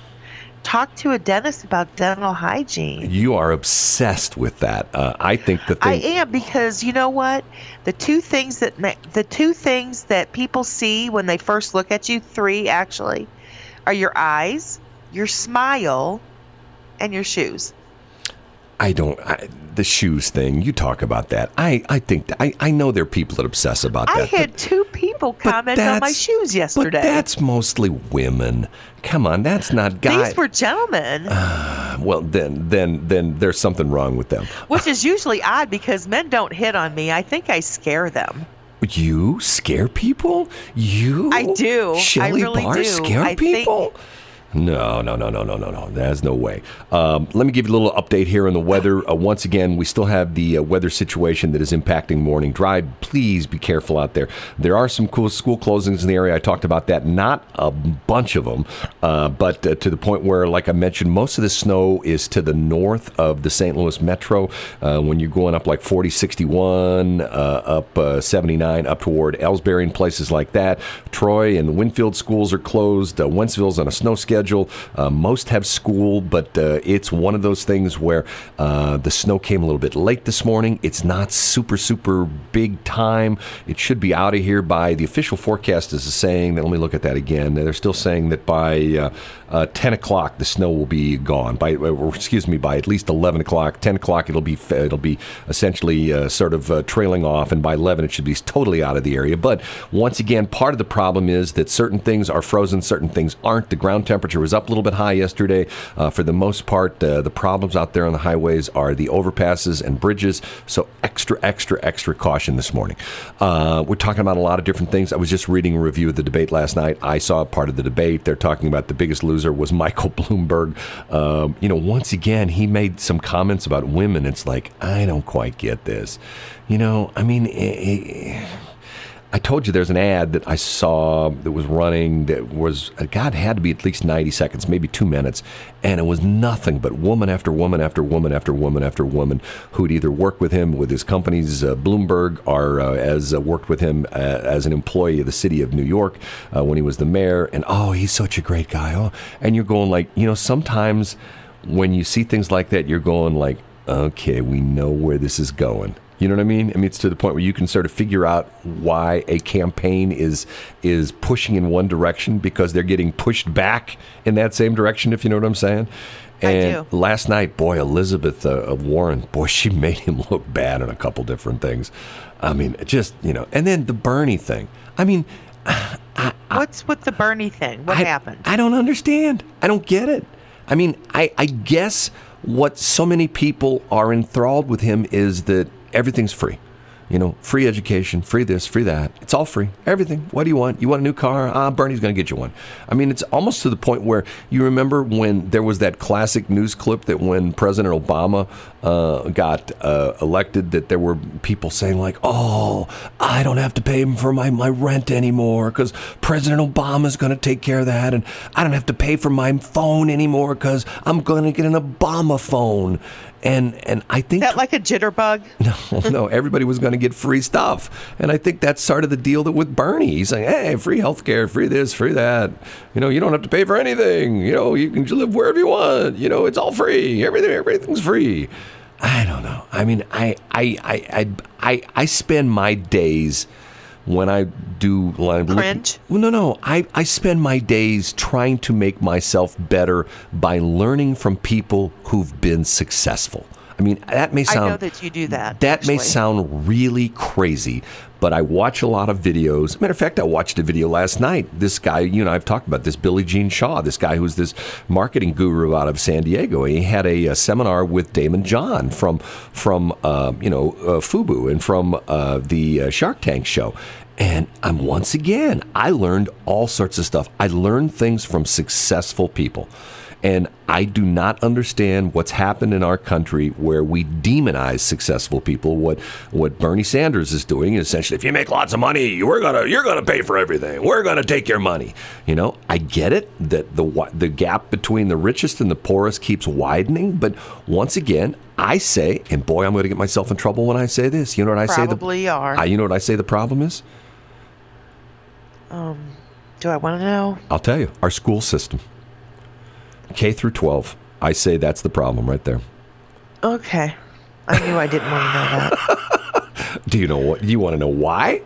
talk to a dentist about dental hygiene. You are obsessed with that. Uh, I think the I am because you know what? The two things that the two things that people see when they first look at you, three actually, are your eyes, your smile, and your shoes. I don't. I, the shoes thing. You talk about that. I. I think. I. I know there are people that obsess about that. I but- had two people comment on my shoes yesterday. But that's mostly women. Come on, that's not guys. These were gentlemen, ah, well, then, then, then there's something wrong with them. which is usually odd because men don't hit on me. I think I scare them. You scare people? You? I do. I Shelley really Barr do. scare I think- people? No, no, no, no, no, no, no. There's no way. Um, let me give you a little update here on the weather. Uh, once again, we still have the uh, weather situation that is impacting morning drive. Please be careful out there. There are some cool school closings in the area. I talked about that. Not a bunch of them, uh, but uh, to the point where, like I mentioned, most of the snow is to the north of the St. Louis metro. Uh, when you're going up like 40, 61, uh, up 79, up toward Elsberry and places like that. Troy and Winfield schools are closed. Wentzville's on a snow schedule schedule. Uh, most have school, but uh, it's one of those things where uh, the snow came a little bit late this morning. It's not super, super big time. It should be out of here by the official forecast is saying that. Let me look at that again. They're still saying that by uh, uh, 10 o'clock the snow will be gone. By or excuse me, by at least 11 o'clock, 10 o'clock it'll be it'll be essentially uh, sort of uh, trailing off, and by 11 it should be totally out of the area. But once again, part of the problem is that certain things are frozen, certain things aren't. The ground temperature was up a little bit high yesterday. Uh, for the most part, uh, the problems out there on the highways are the overpasses and bridges. So extra, extra, extra caution this morning. Uh, we're talking about a lot of different things. I was just reading a review of the debate last night. I saw part of the debate. They're talking about the biggest loser loser was Michael Bloomberg. Um, you know, once again, he made some comments about women. It's like, I don't quite get this. You know, I mean, it, it, I told you there's an ad that I saw that was running that was, uh, God, had to be at least 90 seconds, maybe two minutes. And it was nothing but woman after woman after woman after woman after woman who'd either worked with him with his companies, uh, Bloomberg, or uh, as uh, worked with him uh, as an employee of the city of New York uh, when he was the mayor. And oh, he's such a great guy. Oh, and you're going like, you know, sometimes when you see things like that, you're going like, okay, we know where this is going you know what I mean? I mean, it's to the point where you can sort of figure out why a campaign is is pushing in one direction because they're getting pushed back in that same direction. If you know what I'm saying. And last night, boy, Elizabeth uh, Warren, boy, she made him look bad on a couple different things. I mean, just you know, and then the Bernie thing. I mean, I, what's with the Bernie thing? What I, happened? I don't understand. I don't get it. I mean, I, I guess what so many people are enthralled with him is that everything's free. You know, free education, free this, free that. It's all free. Everything. What do you want? You want a new car? Ah, Bernie's going to get you one. I mean, it's almost to the point where you remember when there was that classic news clip that when President Obama uh, got uh, elected, that there were people saying like, "Oh, I don't have to pay for my my rent anymore because President Obama's going to take care of that, and I don't have to pay for my phone anymore because I'm going to get an Obama phone." And and I think that like a jitterbug. No, no, everybody was going to get free stuff, and I think that's sort of the deal that with Bernie. He's saying, "Hey, free healthcare, free this, free that. You know, you don't have to pay for anything. You know, you can live wherever you want. You know, it's all free. Everything, everything's free." I don't know. I mean, I I I I I, I spend my days when I do like, cringe. well, no, no. I, I spend my days trying to make myself better by learning from people who've been successful. I mean, that may sound. I know that you do that. That actually. may sound really crazy, but I watch a lot of videos. Matter of fact, I watched a video last night. This guy, you know, I've talked about this Billy Gene Shaw, this guy who's this marketing guru out of San Diego. He had a, a seminar with Daymond John from from uh, you know uh, FUBU and from uh, the uh, Shark Tank show. And I'm once again, I learned all sorts of stuff. I learned things from successful people. And I do not understand what's happened in our country where we demonize successful people. What what Bernie Sanders is doing is essentially, if you make lots of money, we're gonna you're gonna pay for everything. We're gonna take your money. You know, I get it that the the gap between the richest and the poorest keeps widening, but once again, I say, and boy, I'm going to get myself in trouble when I say this. You know what I Probably say? Probably are. I, you know what I say? The problem is. Um, do I want to know? I'll tell you. Our school system. K through 12. I say that's the problem right there. Okay. I knew I didn't want to know that. do you know what? You want to know why?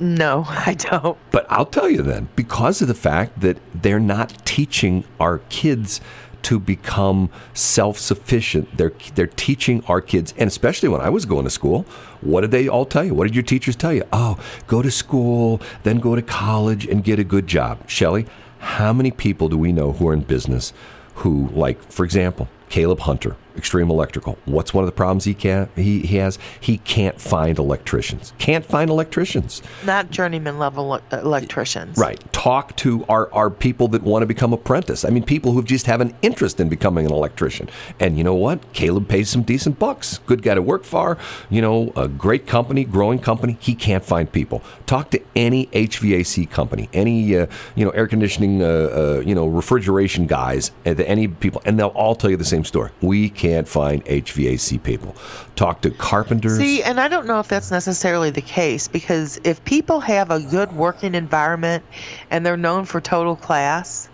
No, I don't. But I'll tell you then, because of the fact that they're not teaching our kids to become self-sufficient. They're they're teaching our kids, and especially when I was going to school, what did they all tell you? What did your teachers tell you? Oh, go to school, then go to college and get a good job. Shelly, how many people do we know who are in business who, like, for example, Caleb Hunter, Extreme Electrical. What's one of the problems he can he, he has? He can't find electricians. Can't find electricians. Not journeyman level electricians. Right. Talk to our, our people that want to become apprentice. I mean, people who just have an interest in becoming an electrician. And you know what? Caleb pays some decent bucks. Good guy to work for. You know, a great company, growing company. He can't find people. Talk to any HVAC company, any uh, you know air conditioning, uh, uh, you know refrigeration guys, and any people, and they'll all tell you the same story. We can't find HVAC people. Talk to carpenters. See, and I don't know if that's necessarily the case because if people have a good working environment and they're known for total class,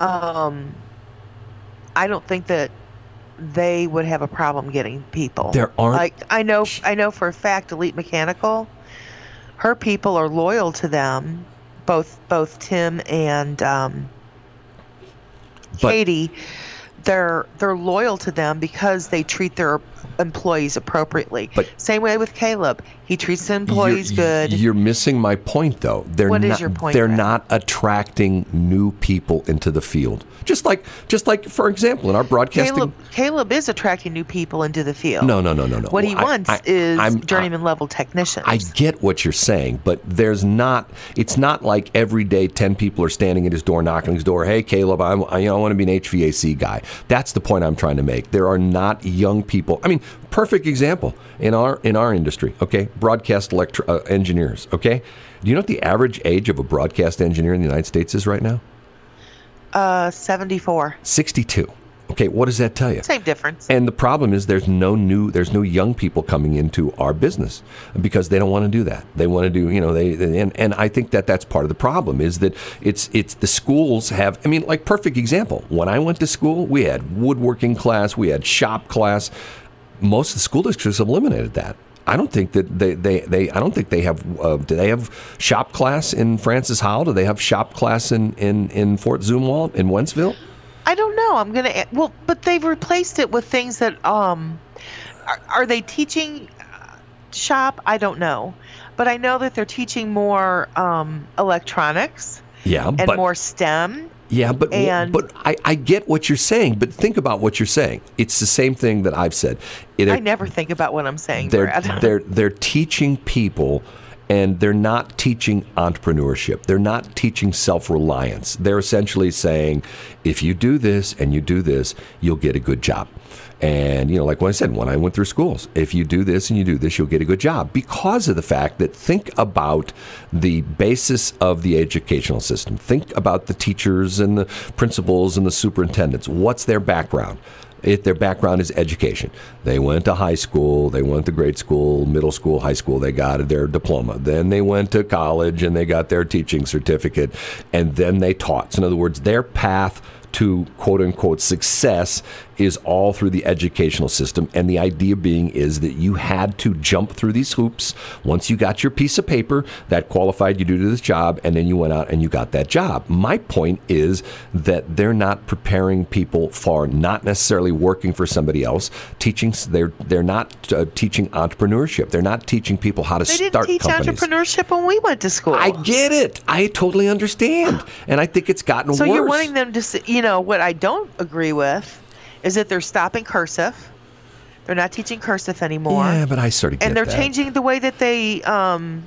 um, I don't think that they would have a problem getting people. There aren't- like I know I know for a fact Elite Mechanical, her people are loyal to them, both both Tim and um, Katie. They're they're loyal to them because they treat their employees appropriately. But- Same way with Caleb, he treats the employees you're, good. You're missing my point, though. They're What is not, your point, They're Brett? not attracting new people into the field. Just like, just like, for example, in our broadcasting. Caleb Caleb is attracting new people into the field. no, no, no, no, no. What he I- wants I- is I'm- journeyman level technicians. I get what you're saying, but there's not. It's not like every day ten people are standing at his door, knocking his door. Hey, Caleb, I'm, I, you know, I want to be an HVAC guy. That's the point I'm trying to make. There are not young people. I mean, perfect example in our in our industry. Okay, broadcast electro, uh, engineers. Okay, do you know what the average age of a broadcast engineer in the United States is right now? uh, 74. 62. Okay, what does that tell you? Same difference. And the problem is there's no new there's no young people coming into our business because they don't want to do that. They want to do, you know, they, they and, and I think that that's part of the problem is that it's it's the schools have I mean like perfect example. When I went to school, we had woodworking class, we had shop class. Most of the school districts have eliminated that. I don't think that they, they, they I don't think they have uh, do they have shop class in Francis Howell? Do they have shop class in in, in Fort Zumwalt in Wentzville? I don't know. I'm gonna well, but they've replaced it with things that um, are, are they teaching uh, shop? I don't know, but I know that they're teaching more um, electronics Yeah, and but more STEM. Yeah, but And- but I, I get what you're saying, but think about what you're saying. It's the same thing that I've said. They're, I never think about what I'm saying, they're Brad. they're they're teaching people and they're not teaching entrepreneurship. They're not teaching self-reliance. They're essentially saying if you do this and you do this, you'll get a good job. And you know, like what I said, when I went through schools, if you do this and you do this, you'll get a good job because of the fact that think about the basis of the educational system. Think about the teachers and the principals and the superintendents. What's their background? If their background is education, they went to high school, they went to grade school, middle school, high school, they got their diploma. Then they went to college and they got their teaching certificate, and then they taught. So, in other words, their path to quote unquote success is all through the educational system. And the idea being is that you had to jump through these hoops once you got your piece of paper that qualified you to do this job, and then you went out and you got that job. My point is that they're not preparing people for not necessarily working for somebody else, teaching, they're, they're not uh, teaching entrepreneurship. They're not teaching people how to they didn't start teach companies. entrepreneurship when we went to school. I get it. I totally understand. And I think it's gotten so worse. you're wanting them to, s- you know, what I don't agree with is that they're stopping cursive. They're not teaching cursive anymore. Yeah, but I sort of get and they're that. changing the way that they um,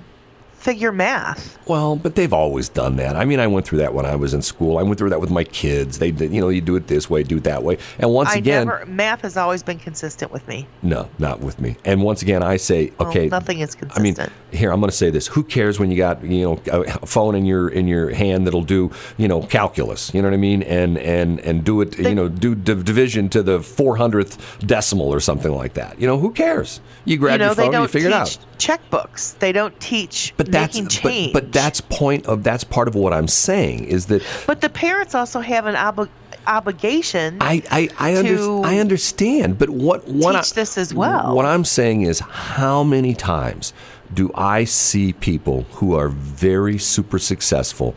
figure math. Well, but they've always done that. I mean, I went through that when I was in school. I went through that with my kids. They, you know, you do it this way, do it that way. And once I again, never math has always been consistent with me. no, not with me. And once again, I say, Well, okay, nothing is consistent. I mean, here I'm going to say this: Who cares when you got you know a phone in your in your hand that'll do you know calculus? You know what I mean? And and and do it you know do div- division to the 400th decimal or something like that. You know, who cares? You grab you know, your they phone, don't and you figure it out. checkbooks. They don't teach But that's but, but that's point of that's part of what I'm saying is that But the parents also have an obli- obligation. I I I, under, I understand, but what what teach I, this as well. What I'm saying is, how many times do I see people who are very super successful,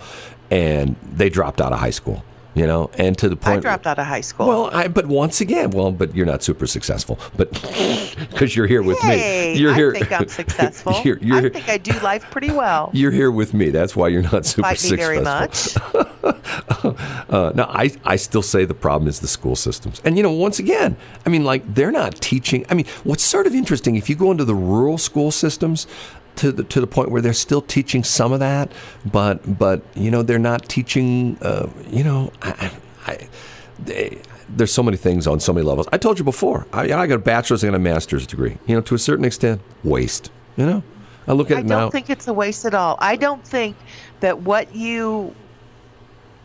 and they dropped out of high school? You know, and to the point I dropped out of high school. Well, I, but once again, well, but you're not super successful, but because you're here with hey, me, you're I here. think I'm successful. you're, you're, I think I do life pretty well. You're here with me. That's why you're not super Fight me successful. very much. uh, no, I, I still say the problem is the school systems. And, you know, once again, I mean, like, they're not teaching. I mean, what's sort of interesting, if you go into the rural school systems, to the to the point where they're still teaching some of that, but but you know they're not teaching. Uh, you know, I, I, they, there's so many things on so many levels. I told you before. I, I got a bachelor's and a master's degree. You know, to a certain extent, waste. You know, I look at I it now. I don't think it's a waste at all. I don't think that what you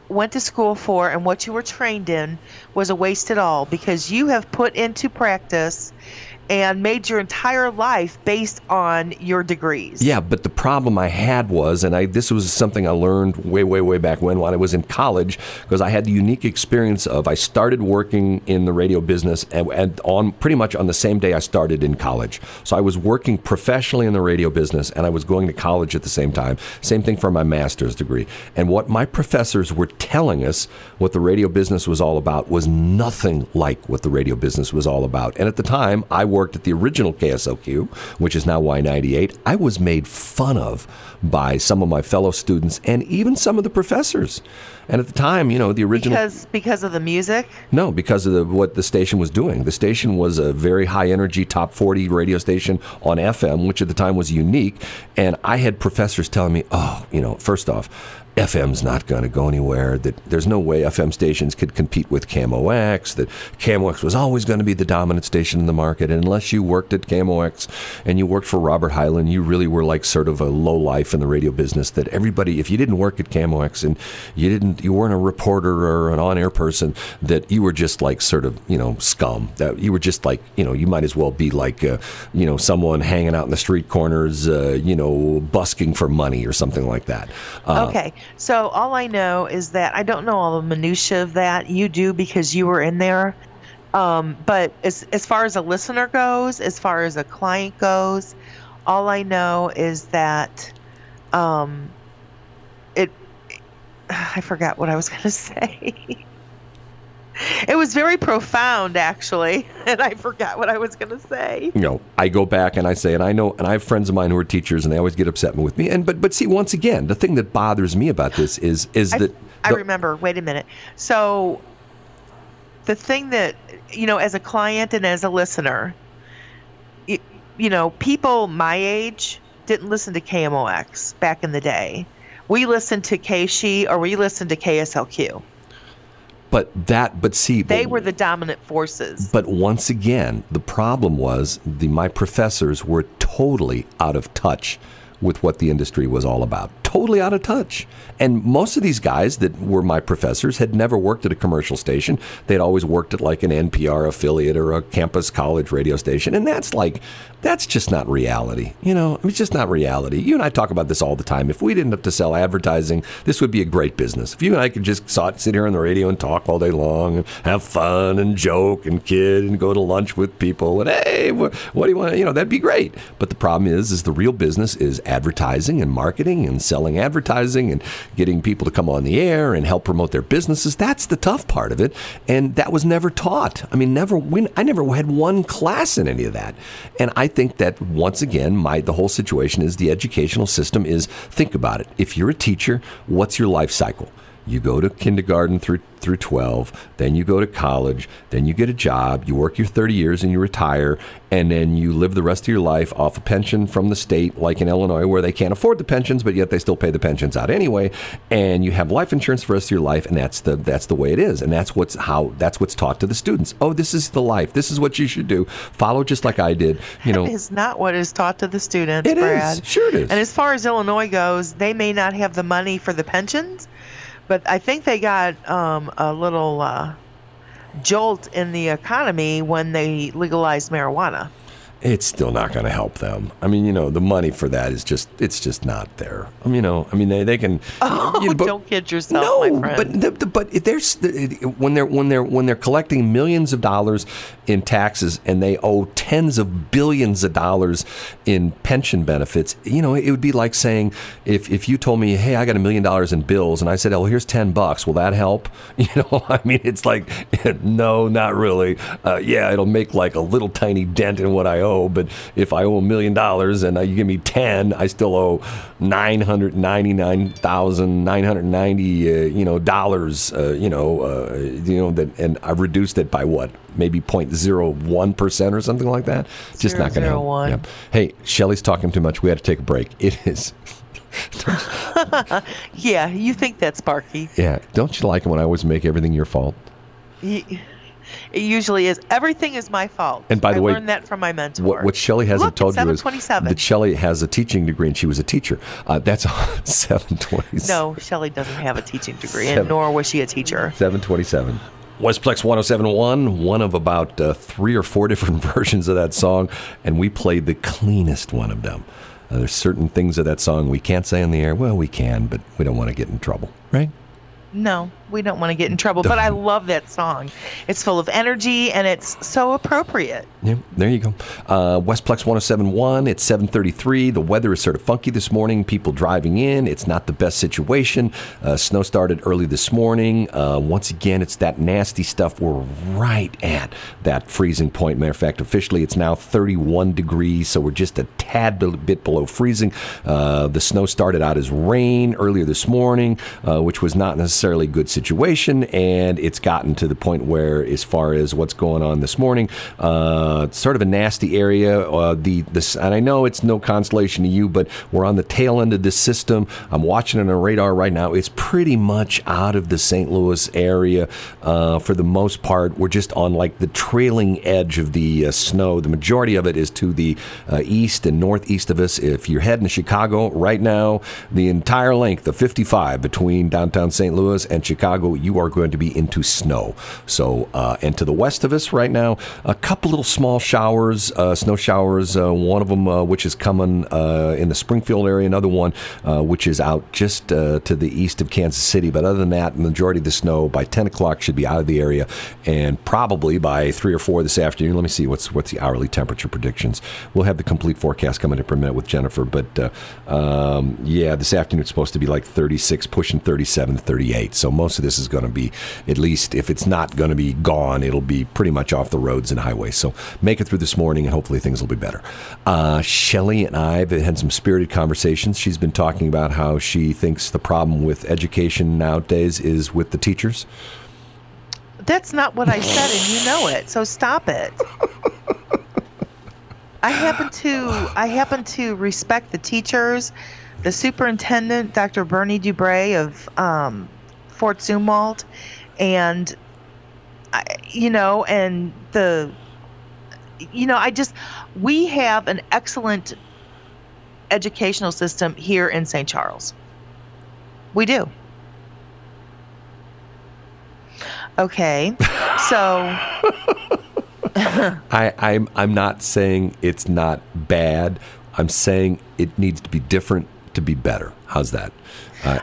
went to school for and what you were trained in was a waste at all because you have put into practice and made your entire life based on your degrees. Yeah, but the problem I had was, and I this was something I learned way, way, way back when, when I was in college, because I had the unique experience of I started working in the radio business and, and, on pretty much on the same day I started in college. So I was working professionally in the radio business, and I was going to college at the same time. Same thing for my master's degree. And what my professors were telling us, what the radio business was all about, was nothing like what the radio business was all about. And at the time, I worked at the original KSLQ, which is now Y98, I was made fun of by some of my fellow students and even some of the professors. And at the time, you know, the original because because of the music. No, because of the, what the station was doing. The station was a very high energy top 40 radio station on FM, which at the time was unique. And I had professors telling me, "Oh, you know, first off, FM's not going to go anywhere. That there's no way FM stations could compete with KMOX. That KMOX was always going to be the dominant station in the market. And unless you worked at KMOX and you worked for Robert Hyland, you really were like sort of a low life in the radio business. That everybody, if you didn't work at KMOX and you didn't, you weren't a reporter or an on-air person, that you were just like sort of you know scum. That you were just like you know you might as well be like uh, you know someone hanging out in the street corners, uh, you know busking for money or something like that. Uh, okay. So all I know is that I don't know all the minutia of that. You do because you were in there. Um, but as as far as a listener goes, as far as a client goes, all I know is that um, it. I forgot what I was going to say. It was very profound, actually, and I forgot what I was going to say. You know, I go back and I say, and I know, and I have friends of mine who are teachers, and they always get upset with me. And but but see, once again, the thing that bothers me about this is is I, that I remember. Wait a minute. So the thing that you know, as a client and as a listener, you, you know, people my age didn't listen to KMOX back in the day. We listened to KSHE or we listened to KSLQ. But that, but see, they but, were the dominant forces. But once again, the problem was the my professors were totally out of touch with what the industry was all about. Totally out of touch. And most of these guys that were my professors had never worked at a commercial station. They'd always worked at like an NPR affiliate or a campus college radio station. And that's like, that's just not reality. You know, it's just not reality. You and I talk about this all the time. If we didn't have to sell advertising, this would be a great business. If you and I could just sit here on the radio and talk all day long and have fun and joke and kid and go to lunch with people and hey, what, what do you want? You know, that'd be great. But the problem is, is the real business is advertising and marketing and selling advertising and getting people to come on the air and help promote their businesses. That's the tough part of it, and that was never taught. I mean, never. I never had one class in any of that, and I think that once again, my the whole situation is the educational system is. Think about it. If you're a teacher, what's your life cycle? You go to kindergarten through through 12, then you go to college, then you get a job, you work your 30 years and you retire, and then you live the rest of your life off a pension from the state, like in Illinois, where they can't afford the pensions, but yet they still pay the pensions out anyway. And you have life insurance for the rest of your life, and that's the that's the way it is, and that's what's how that's what's taught to the students. Oh, this is the life. This is what you should do. Follow just like I did. You know, that is not what is taught to the students. It Brad. is. Sure, it is. And as far as Illinois goes, they may not have the money for the pensions but I think they got um, a little uh, jolt in the economy when they legalized marijuana. It's still not going to help them. I mean, you know, the money for that is just it's just not there. I mean, you know, I mean they, they can. Oh, you know, but- don't kid yourself, no, my friend. but the, the, but there's when they're when they're when they're collecting millions of dollars in taxes and they owe tens of billions of dollars in pension benefits. You know, it would be like saying if if you told me, hey, I got a million dollars in bills, and I said, oh, here's ten bucks. Will that help? You know, I mean, it's like no, not really. Uh, yeah, it'll make like a little tiny dent in what I owe, but if I owe a million dollars and uh, you give me ten, I still owe nine hundred ninety nine thousand nine hundred ninety, uh, you know, dollars. Uh, you know, uh, you know that, and I've reduced it by what, maybe 0.01 percent or something like that. Just not going to help. 0.01. Yeah. Hey, Shelly's talking too much. We had to take a break. It is. yeah, you think that's Sparky. Yeah. Don't you like it when I always make everything your fault? It usually is. Everything is my fault. And by the I way, learned that from my mentor. What, what Shelley hasn't Look, told you is that Shelley has a teaching degree and she was a teacher. Uh, that's 727. No, Shelley doesn't have a teaching degree, Seven. and nor was she a teacher. 727. Westplex 1071, one of about uh, three or four different versions of that song, and we played the cleanest one of them. Uh, there's certain things of that song we can't say on the air. Well, we can, but we don't want to get in trouble, right? No, we don't want to get in trouble, but I love that song. It's full of energy and it's so appropriate. Yeah, there you go. Uh, Westplex 1071, it's 733. The weather is sort of funky this morning. People driving in, it's not the best situation. Uh, snow started early this morning. Uh, once again, it's that nasty stuff. We're right at that freezing point. Matter of fact, officially, it's now 31 degrees, so we're just a tad bit below freezing. Uh, the snow started out as rain earlier this morning, uh, which was not necessarily good situation, and it's gotten to the point where, as far as what's going on this morning, uh, sort of a nasty area. Uh, the this, and I know it's no consolation to you, but we're on the tail end of this system. I'm watching it on radar right now. It's pretty much out of the St. Louis area uh, for the most part. We're just on like the trailing edge of the uh, snow. The majority of it is to the uh, east and northeast of us. If you're heading to Chicago right now, the entire length of 55 between downtown St. Louis and Chicago, you are going to be into snow. So, uh, and to the west of us right now, a couple little small showers, uh, snow showers. Uh, one of them, uh, which is coming uh, in the Springfield area, another one, which is out just to the east of Kansas City. But other than that, the majority of the snow by 10 o'clock should be out of the area, and probably by three or four this afternoon. Let me see what's what's the hourly temperature predictions. We'll have the complete forecast coming up in a minute with Jennifer. But um, yeah, this afternoon it's supposed to be like 36, pushing 37 to 38. So most of this is going to be, at least if it's not going to be gone, it'll be pretty much off the roads and highways. So make it through this morning, and hopefully things will be better. Uh, Shelly and I have had some spirited conversations. She's been talking about how she thinks the problem with education nowadays is with the teachers. That's not what I said, and you know it. So stop it. I happen to I happen to respect the teachers, the superintendent, Dr. Bernie Dubray of um, Fort Zumwalt, and I, you know, and the you know, I just we have an excellent educational system here in St. Charles. We do. Okay. So I, I'm I'm not saying it's not bad. I'm saying it needs to be different to be better. How's that?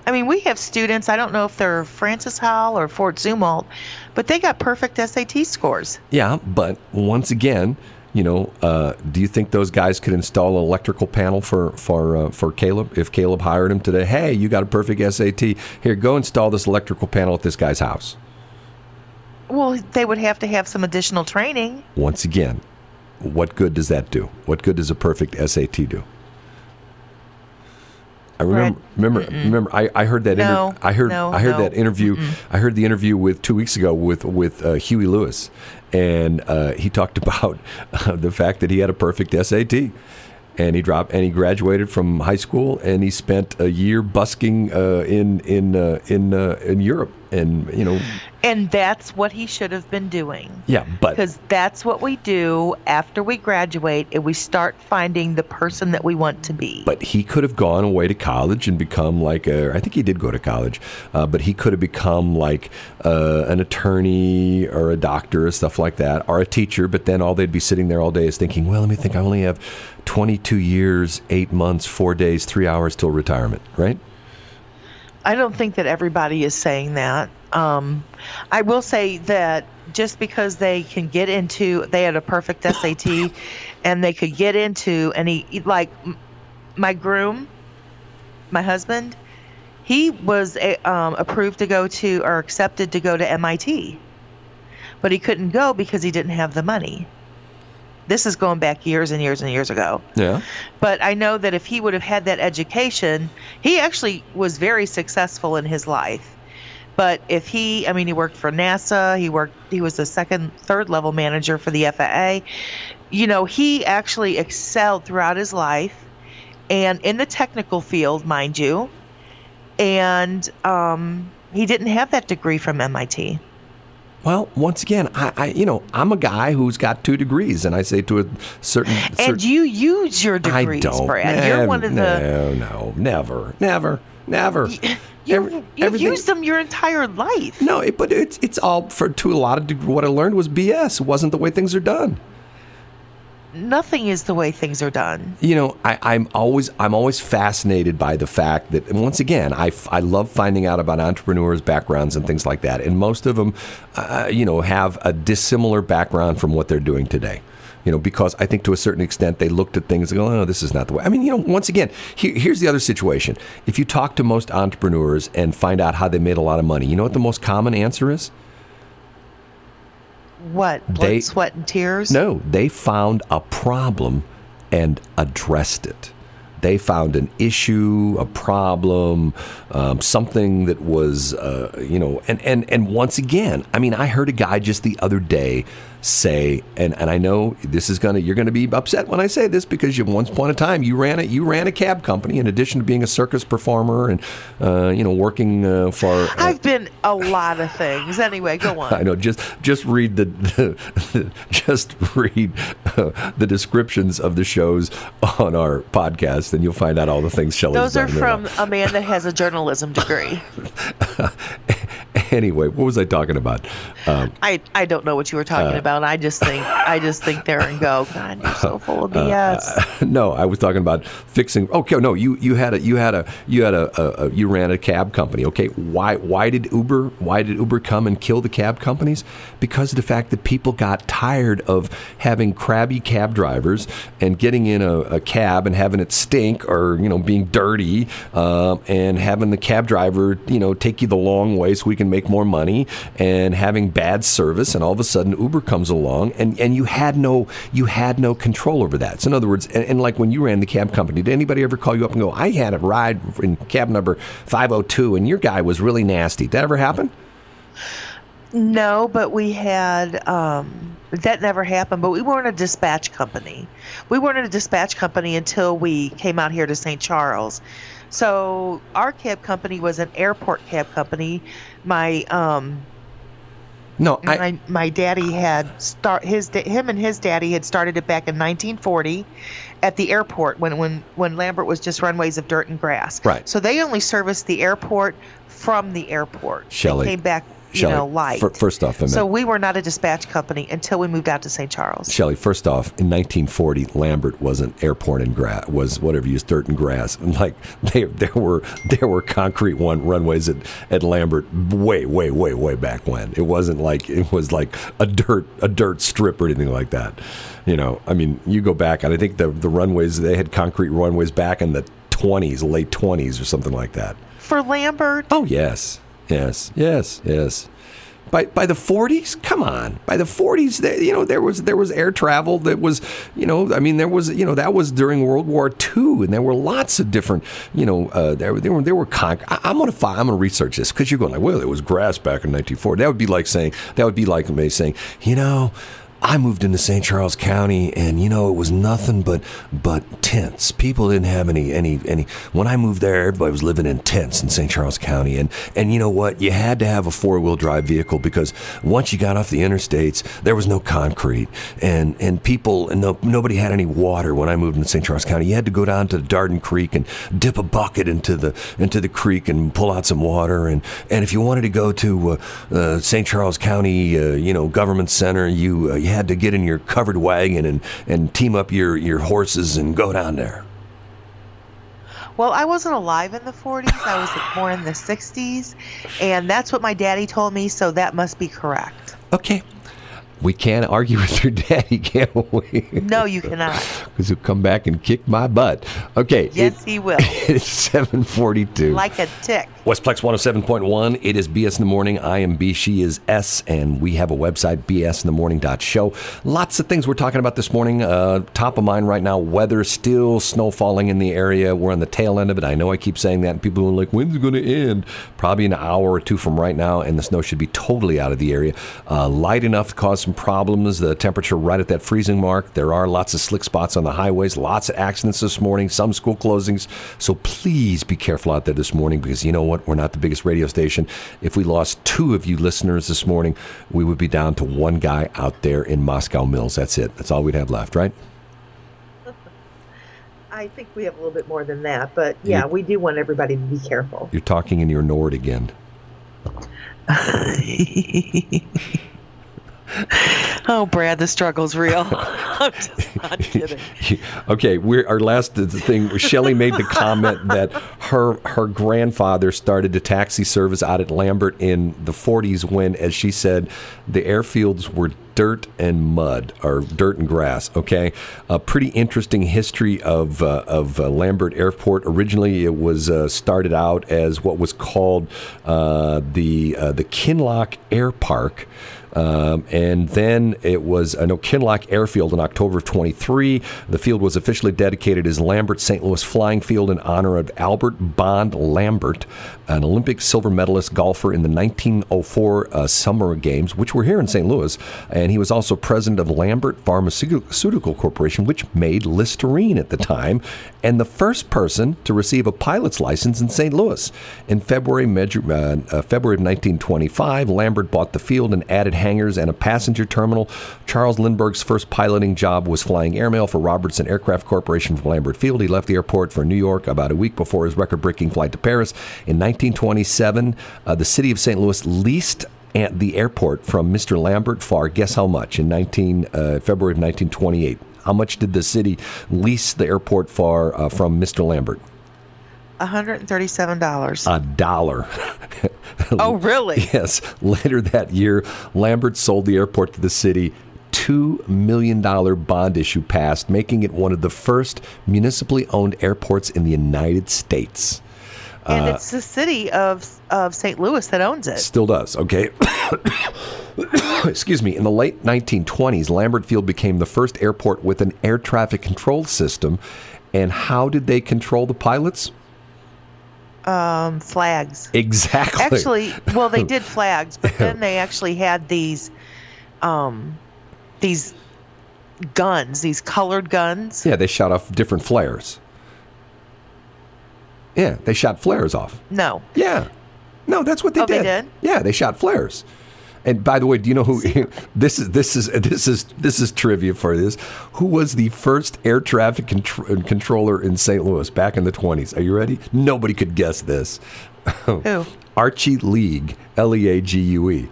I mean, we have students. I don't know if they're Francis Howell or Fort Zumwalt, but they got perfect SAT scores. yeah, but once again, you know, uh, do you think those guys could install an electrical panel for for uh, for Caleb if Caleb hired him today? Hey, you got a perfect SAT. Here, go install this electrical panel at this guy's house. Well, they would have to have some additional training. Once again, what good does that do? What good does a perfect SAT do? I remember, remember, remember. I, I heard that. No, inter- I heard, no, I heard no, that interview. I heard the interview with two weeks ago with with uh, Huey Lewis, and uh, he talked about uh, the fact that he had a perfect SAT, and he dropped and he graduated from high school, and he spent a year busking uh, in in uh, in uh, in Europe, and you know, And that's what he should have been doing. yeah, but Because that's what we do after we graduate and we start finding the person that we want to be. But he could have gone away to college and become like a. I think he did go to college, uh, but he could have become like uh, an attorney or a doctor or stuff like that, or a teacher. But then all they'd be sitting there all day is thinking, well, let me think. I only have 22 years, eight months, four days, three hours till retirement, right? I don't think that everybody is saying that. Um, I will say that just because they can get into, they had a perfect SAT, and they could get into any like my groom, my husband, he was a, um, approved to go to or accepted to go to MIT, but he couldn't go because he didn't have the money. This is going back years and years and years ago. Yeah. But I know that if he would have had that education, he actually was very successful in his life. But if he, I mean, he worked for NASA, he worked, he was the second, third level manager for the FAA. You know, he actually excelled throughout his life and in the technical field, mind you. And um, he didn't have that degree from MIT. Well, once again, I, I, you know, I'm a guy who's got two degrees, and I say to a certain, And certain you use your degrees, I don't. Brad. You're one of the. no, no, never, never, never. You, you've used them your entire life. No, it, but it's it's all for to a lot of what I learned was BS. It wasn't the way things are done. Nothing is the way things are done. You know, I, I'm always I'm always fascinated by the fact that once again, I, I love finding out about entrepreneurs' backgrounds and things like that, and most of them, uh, you know, have a dissimilar background from what they're doing today. You know, because I think to a certain extent they looked at things and go, oh, this is not the way. I mean, you know, once again, here, here's the other situation. If you talk to most entrepreneurs and find out how they made a lot of money, you know what the most common answer is? What? Blood, They- sweat, and tears? No, they found a problem and addressed it. They found an issue, a problem, um, something that was, uh, you know, and, and, and once again, I mean, I heard a guy just the other day say, and, and I know this is gonna, you're gonna be upset when I say this because you once upon a time you ran it, you ran a cab company in addition to being a circus performer and, uh, you know, working uh, for. Uh, I've been a lot of things. Anyway, go on. I know. Just just read the, the just read uh, the descriptions of the shows on our podcast, and you'll find out all the things Shelley's Those are done in her from a man that has a journalism degree. anyway. What was I talking about? Um, I, I don't know what you were Uh, talking about. I just think I just think there and go. God, you're so full of Uh, BS. no, I was talking about fixing. Okay, no, you you had a you had a you had a, a, a you ran a cab company. Okay, why why did Uber why did Uber come and kill the cab companies? Because of the fact that people got tired of having crabby cab drivers and getting in a, a cab and having it stink or you know being dirty um, and having the cab driver you know take you the long way so we can make more money and having bad service and all of a sudden Uber comes along and, and you had no you had no control over that. So in other words, and, and like when you ran the cab company, did anybody ever call you up and go, I had a ride in cab number 502 and your guy was really nasty? Did that ever happen? No, but we had um, that never happened. But we weren't a dispatch company. We weren't a dispatch company until we came out here to St. Charles. So our cab company was an airport cab company. My um, No, I, my my daddy had start his him and his daddy had started it back in 1940 at the airport when when when Lambert was just runways of dirt and grass. Right. So they only serviced the airport from the airport. Shelley, They came back, you know, first off, so we were not a dispatch company until we moved out to St. Charles. Shelley, first off, in 1940, Lambert wasn't airport and grass, was whatever you use, dirt and grass. And like they, there were there were concrete one runways at, at Lambert way, way, way, way back when. It wasn't like it was like a dirt a dirt strip or anything like that. You know, I mean, you go back, and I think the the runways they had concrete runways back in the 20s, late 20s, or something like that. For Lambert, Oh yes, yes, yes, yes. By by the 40s, come on. By the 40s, there, you know there was there was air travel that was, you know, I mean there was you know that was during World War II, and there were lots of different, you know, uh, there there were there were con- I, I'm gonna find, I'm gonna research this because you're going like, well, it was grass back in 1940. That would be like saying that would be like me saying, you know. I moved into St. Charles County, and you know it was nothing but but tents. People didn't have any any any. When I moved there, everybody was living in tents in St. Charles County, and and you know what? You had to have a four wheel drive vehicle because once you got off the interstates, there was no concrete, and and people and no, nobody had any water. When I moved into St. Charles County, you had to go down to Dardenne Creek and dip a bucket into the into the creek and pull out some water, and and if you wanted to go to uh, uh, St. Charles County, uh, you know, government center, you uh, you had to get in your covered wagon and, and team up your, your horses and go down there? Well, I wasn't alive in the 40s. I was born in the 60s. And that's what my daddy told me, so that must be correct. Okay we can't argue with your daddy, can we? No, you cannot. Because he'll come back and kick my butt. Okay. Yes, it, he will. It's 742. Like a tick. Westplex 107.1. It is BS in the Morning. I am B. She is S. And we have a website, bsinthemorning.show. Lots of things we're talking about this morning. Uh, top of mind right now, weather, still snow falling in the area. We're on the tail end of it. I know I keep saying that. And people are like, when's it going to end? Probably an hour or two from right now. And the snow should be totally out of the area. Uh, light enough to cause some problems. The temperature right at that freezing mark. There are lots of slick spots on the highways, lots of accidents this morning, some school closings. So please be careful out there this morning because you know what? We're not the biggest radio station. If we lost two of you listeners this morning, we would be down to one guy out there in Moscow Mills. That's it. That's all we'd have left, right? I think we have a little bit more than that, but yeah, we do want everybody to be careful. You're talking in your Nord again. oh, Brad, the struggle's real. I'm just not kidding. okay, we're our last thing. Shelley made the comment that her her grandfather started a taxi service out at Lambert in the 40s when, as she said, the airfields were dirt and mud or dirt and grass. Okay, a pretty interesting history of uh, of uh, Lambert Airport. Originally, it was uh, started out as what was called uh, the uh, the Kinloch Air Park. Um, and then it was an Kinloch Airfield in October of 23. The field was officially dedicated as Lambert St. Louis Flying Field in honor of Albert Bond Lambert, an Olympic silver medalist golfer in the 1904 uh, Summer Games, which were here in St. Louis. And he was also president of Lambert Pharmaceutical Corporation, which made Listerine at the time, and the first person to receive a pilot's license in St. Louis. In February, uh, uh, February of 1925, Lambert bought the field and added hangars and a passenger terminal. Charles Lindbergh's first piloting job was flying airmail for Robertson Aircraft Corporation from Lambert Field. He left the airport for New York about a week before his record breaking flight to Paris. In 1927, uh, the city of St. Louis leased at the airport from Mr. Lambert Farr. Guess how much in 19 uh, February of 1928? How much did the city lease the airport for uh, from Mr. Lambert? $137. A dollar. oh, really? yes. Later that year, Lambert sold the airport to the city. $2 million bond issue passed, making it one of the first municipally owned airports in the United States. And uh, it's the city of, of St. Louis that owns it. Still does, okay. Excuse me. In the late 1920s, Lambert Field became the first airport with an air traffic control system. And how did they control the pilots? Um, flags. Exactly. Actually, well, they did flags, but then they actually had these, um, these guns, these colored guns. Yeah, they shot off different flares. Yeah, they shot flares off. No. Yeah. No, that's what they oh, did. They did. Yeah, they shot flares. And by the way, do you know who this is? This is this is this is trivia for this. Who was the first air traffic contr- uh, controller in St. Louis back in the twenties? Are you ready? Nobody could guess this. Who? Archie League, L E A G U E.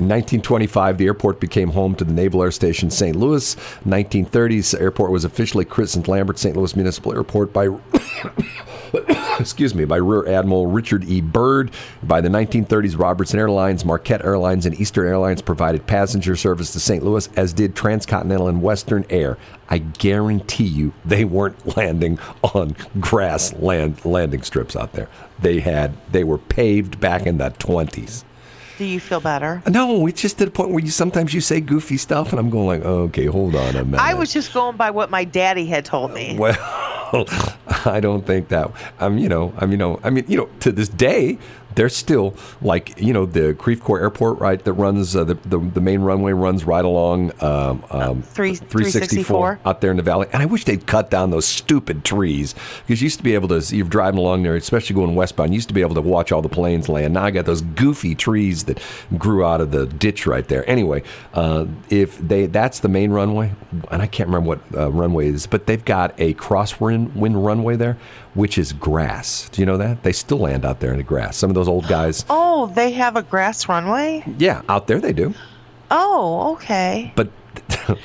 In 1925, the airport became home to the Naval Air Station St. Louis. 1930s, the airport was officially christened Lambert St. Louis Municipal Airport by excuse me, by Rear Admiral Richard E. Byrd. By the 1930s, Robertson Airlines, Marquette Airlines, and Eastern Airlines provided passenger service to St. Louis, as did Transcontinental and Western Air. I guarantee you they weren't landing on grass land, landing strips out there. They had they were paved back in the 20s. Do you feel better? No, it's just to the point where you sometimes you say goofy stuff, and I'm going like, okay, hold on a minute. I was just going by what my daddy had told me. Well, I don't think that. I'm, you know, I'm, you know, I mean, you know, to this day, they're still like you know the Creve Airport, right? That runs uh, the, the the main runway runs right along um, um, Three- 364 out there in the valley. And I wish they'd cut down those stupid trees because you used to be able to. You're driving along there, especially going westbound. You used to be able to watch all the planes land. Now I got those goofy trees that grew out of the ditch right there. Anyway, uh, if they that's the main runway, and I can't remember what uh, runway it is, but they've got a crosswind wind runway there, which is grass. Do you know that they still land out there in the grass? Some of those old guys. Oh, they have a grass runway? Yeah, out there they do. Oh, okay. But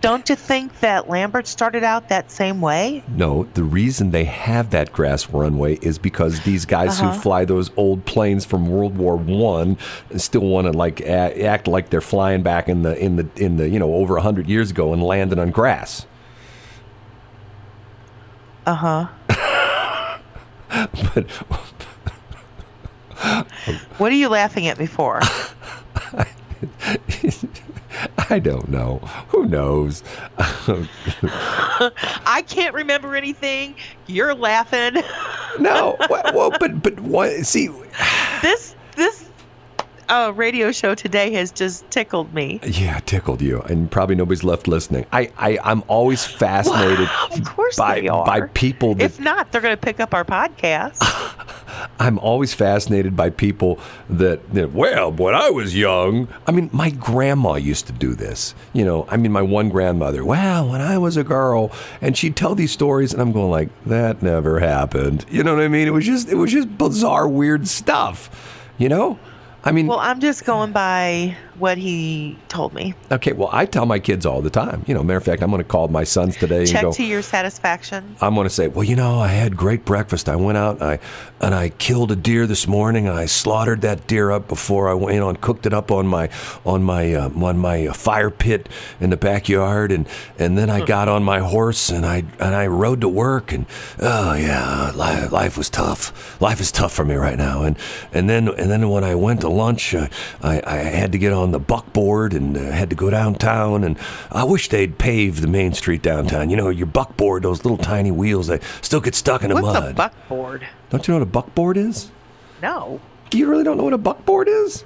Don't you think that Lambert started out that same way? no, the reason they have that grass runway is because these guys who Uh-huh. fly those old planes from World War One still want to like act like they're flying back in the in the in the you know over a hundred years ago and landing on grass. Uh huh. But What are you laughing at before? for? I don't know. Who knows? I can't remember anything. You're laughing. no. Well, well, but but what? See, This this uh, radio show today has just tickled me. yeah, tickled you, and probably nobody's left listening. I, I I'm always fascinated Of course by they are. by people that if not, they're going to pick up our podcast. I'm always fascinated by people that, that, well, when I was young, I mean, my grandma used to do this. You know, I mean, my one grandmother, well, when I was a girl, and she'd tell these stories, and I'm going like, that never happened. You know what I mean? It was just, it was just bizarre, weird stuff. You know? I mean, well, I'm just going by what he told me. okay, well, I tell my kids all the time. You know, matter of fact, I'm going to call my sons today and Check go, to your satisfaction. I'm going to say, well, you know, I had great breakfast. I went out and I and I killed a deer this morning. I slaughtered that deer up before I went on, cooked it up on my on my uh, on my uh, fire pit in the backyard, and and then I got on my horse and I and I rode to work. And oh yeah, life, life was tough. Life is tough for me right now. And and then and then when I went to lunch, uh, I I had to get on the buckboard and uh, had to go downtown. And I wish they'd pave the main street downtown. You know, your buckboard, those little tiny wheels, they still get stuck in the What's mud. a buckboard? Don't you know what a buckboard is? No. You really don't know what a buckboard is?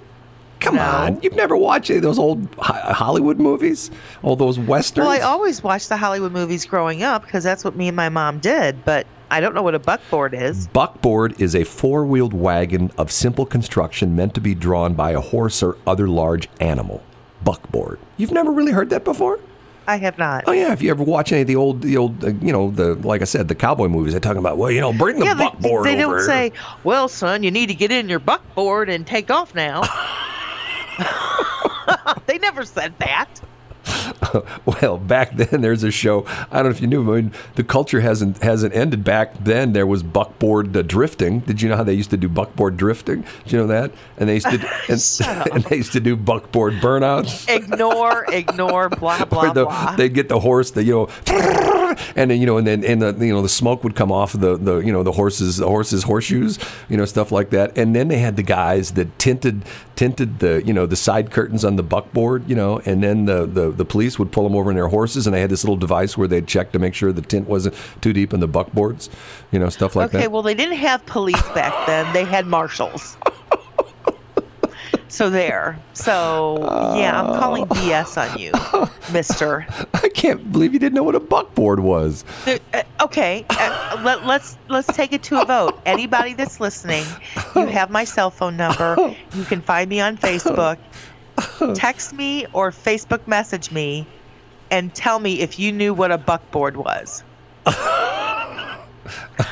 Come No. on, you've never watched any of those old Hollywood movies, all those westerns. Well, I always watched the Hollywood movies growing up because that's what me and my mom did, but I don't know what a buckboard is. Buckboard is a four-wheeled wagon of simple construction meant to be drawn by a horse or other large animal. Buckboard. You've never really heard that before? I have not. Oh yeah, if you ever watch any of the old, the old, uh, you know, the like I said, the cowboy movies, they're talking about, well, you know, bring the yeah, they, buckboard they over don't say, "Well, son, you need to get in your buckboard and take off now." they never said that. Well, back then there's a show. I don't know if you knew. I mean, the culture hasn't hasn't ended. Back then there was buckboard uh, drifting. Did you know how they used to do buckboard drifting? Did you know that? And they used to and, and they used to do buckboard burnouts. Ignore, ignore, blah blah the, blah. they'd get the horse, the you know, and then you know, and then and the you know the smoke would come off the the you know the horses the horses horseshoes, you know stuff like that. And then they had the guys that tinted tinted the you know the side curtains on the buckboard, you know, and then the the, the police would pull them over in their horses, and they had this little device where they'd check to make sure the tint wasn't too deep in the buckboards, you know, stuff like okay, that. Okay, well, they didn't have police back then. They had marshals. So there. So yeah, I'm calling BS on you, Mister. I can't believe you didn't know what a buckboard was. There- uh, okay, uh, let, let's let's take it to a vote. Anybody that's listening, you have my cell phone number. You can find me on Facebook. Text me or Facebook message me, and tell me if you knew what a buckboard was.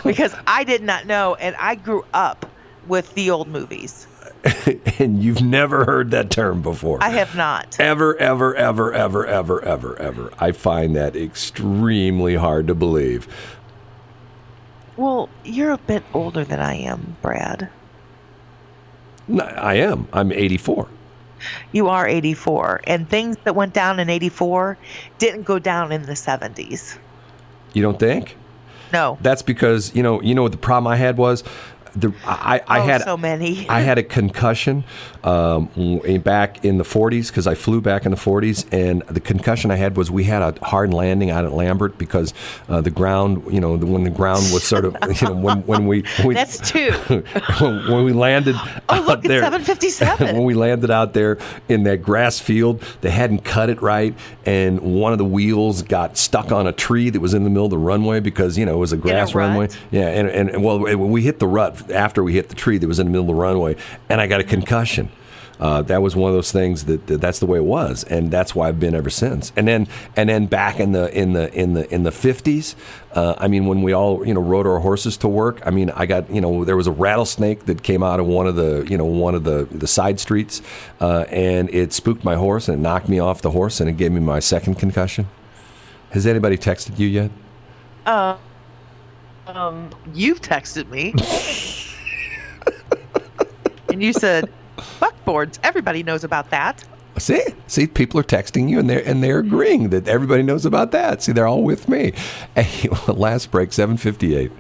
because I did not know, and I grew up with the old movies. and you've never heard that term before. I have not. ever, ever, ever, ever, ever, ever, ever. I find that extremely hard to believe. Well, you're a bit older than I am, Brad. No, I am. I'm 84. You are 84, and things that went down in 84 didn't go down in the 70s. You don't think? No. That's because you know. You know what the problem I had was. The, I, I oh, had so many. I had a concussion um, back in the 40s because I flew back in the 40s, and the concussion I had was we had a hard landing out at Lambert because uh, the ground, you know, the, when the ground was sort of, you know, when, when we, when we That's two. when, when we landed Oh, out look, it's there, 757. when we landed out there in that grass field, they hadn't cut it right, and one of the wheels got stuck on a tree that was in the middle of the runway because you know it was a grass rut? runway. Yeah, and, and well, when we hit the rut after we hit the tree that was in the middle of the runway, and I got a concussion. Uh, that was one of those things that, that that's the way it was, and that's why I've been ever since. And then and then back in the in the in the in the fifties, uh, I mean, when we all you know rode our horses to work, I mean, I got you know there was a rattlesnake that came out of one of the you know one of the the side streets, uh, and it spooked my horse and it knocked me off the horse and it gave me my second concussion. Has anybody texted you yet? Um, you've texted me. and you said, buckboards. Everybody knows about that. See, see, people are texting you, and they're and they're agreeing that everybody knows about that. See, they're all with me. Hey, last break, seven fifty eight.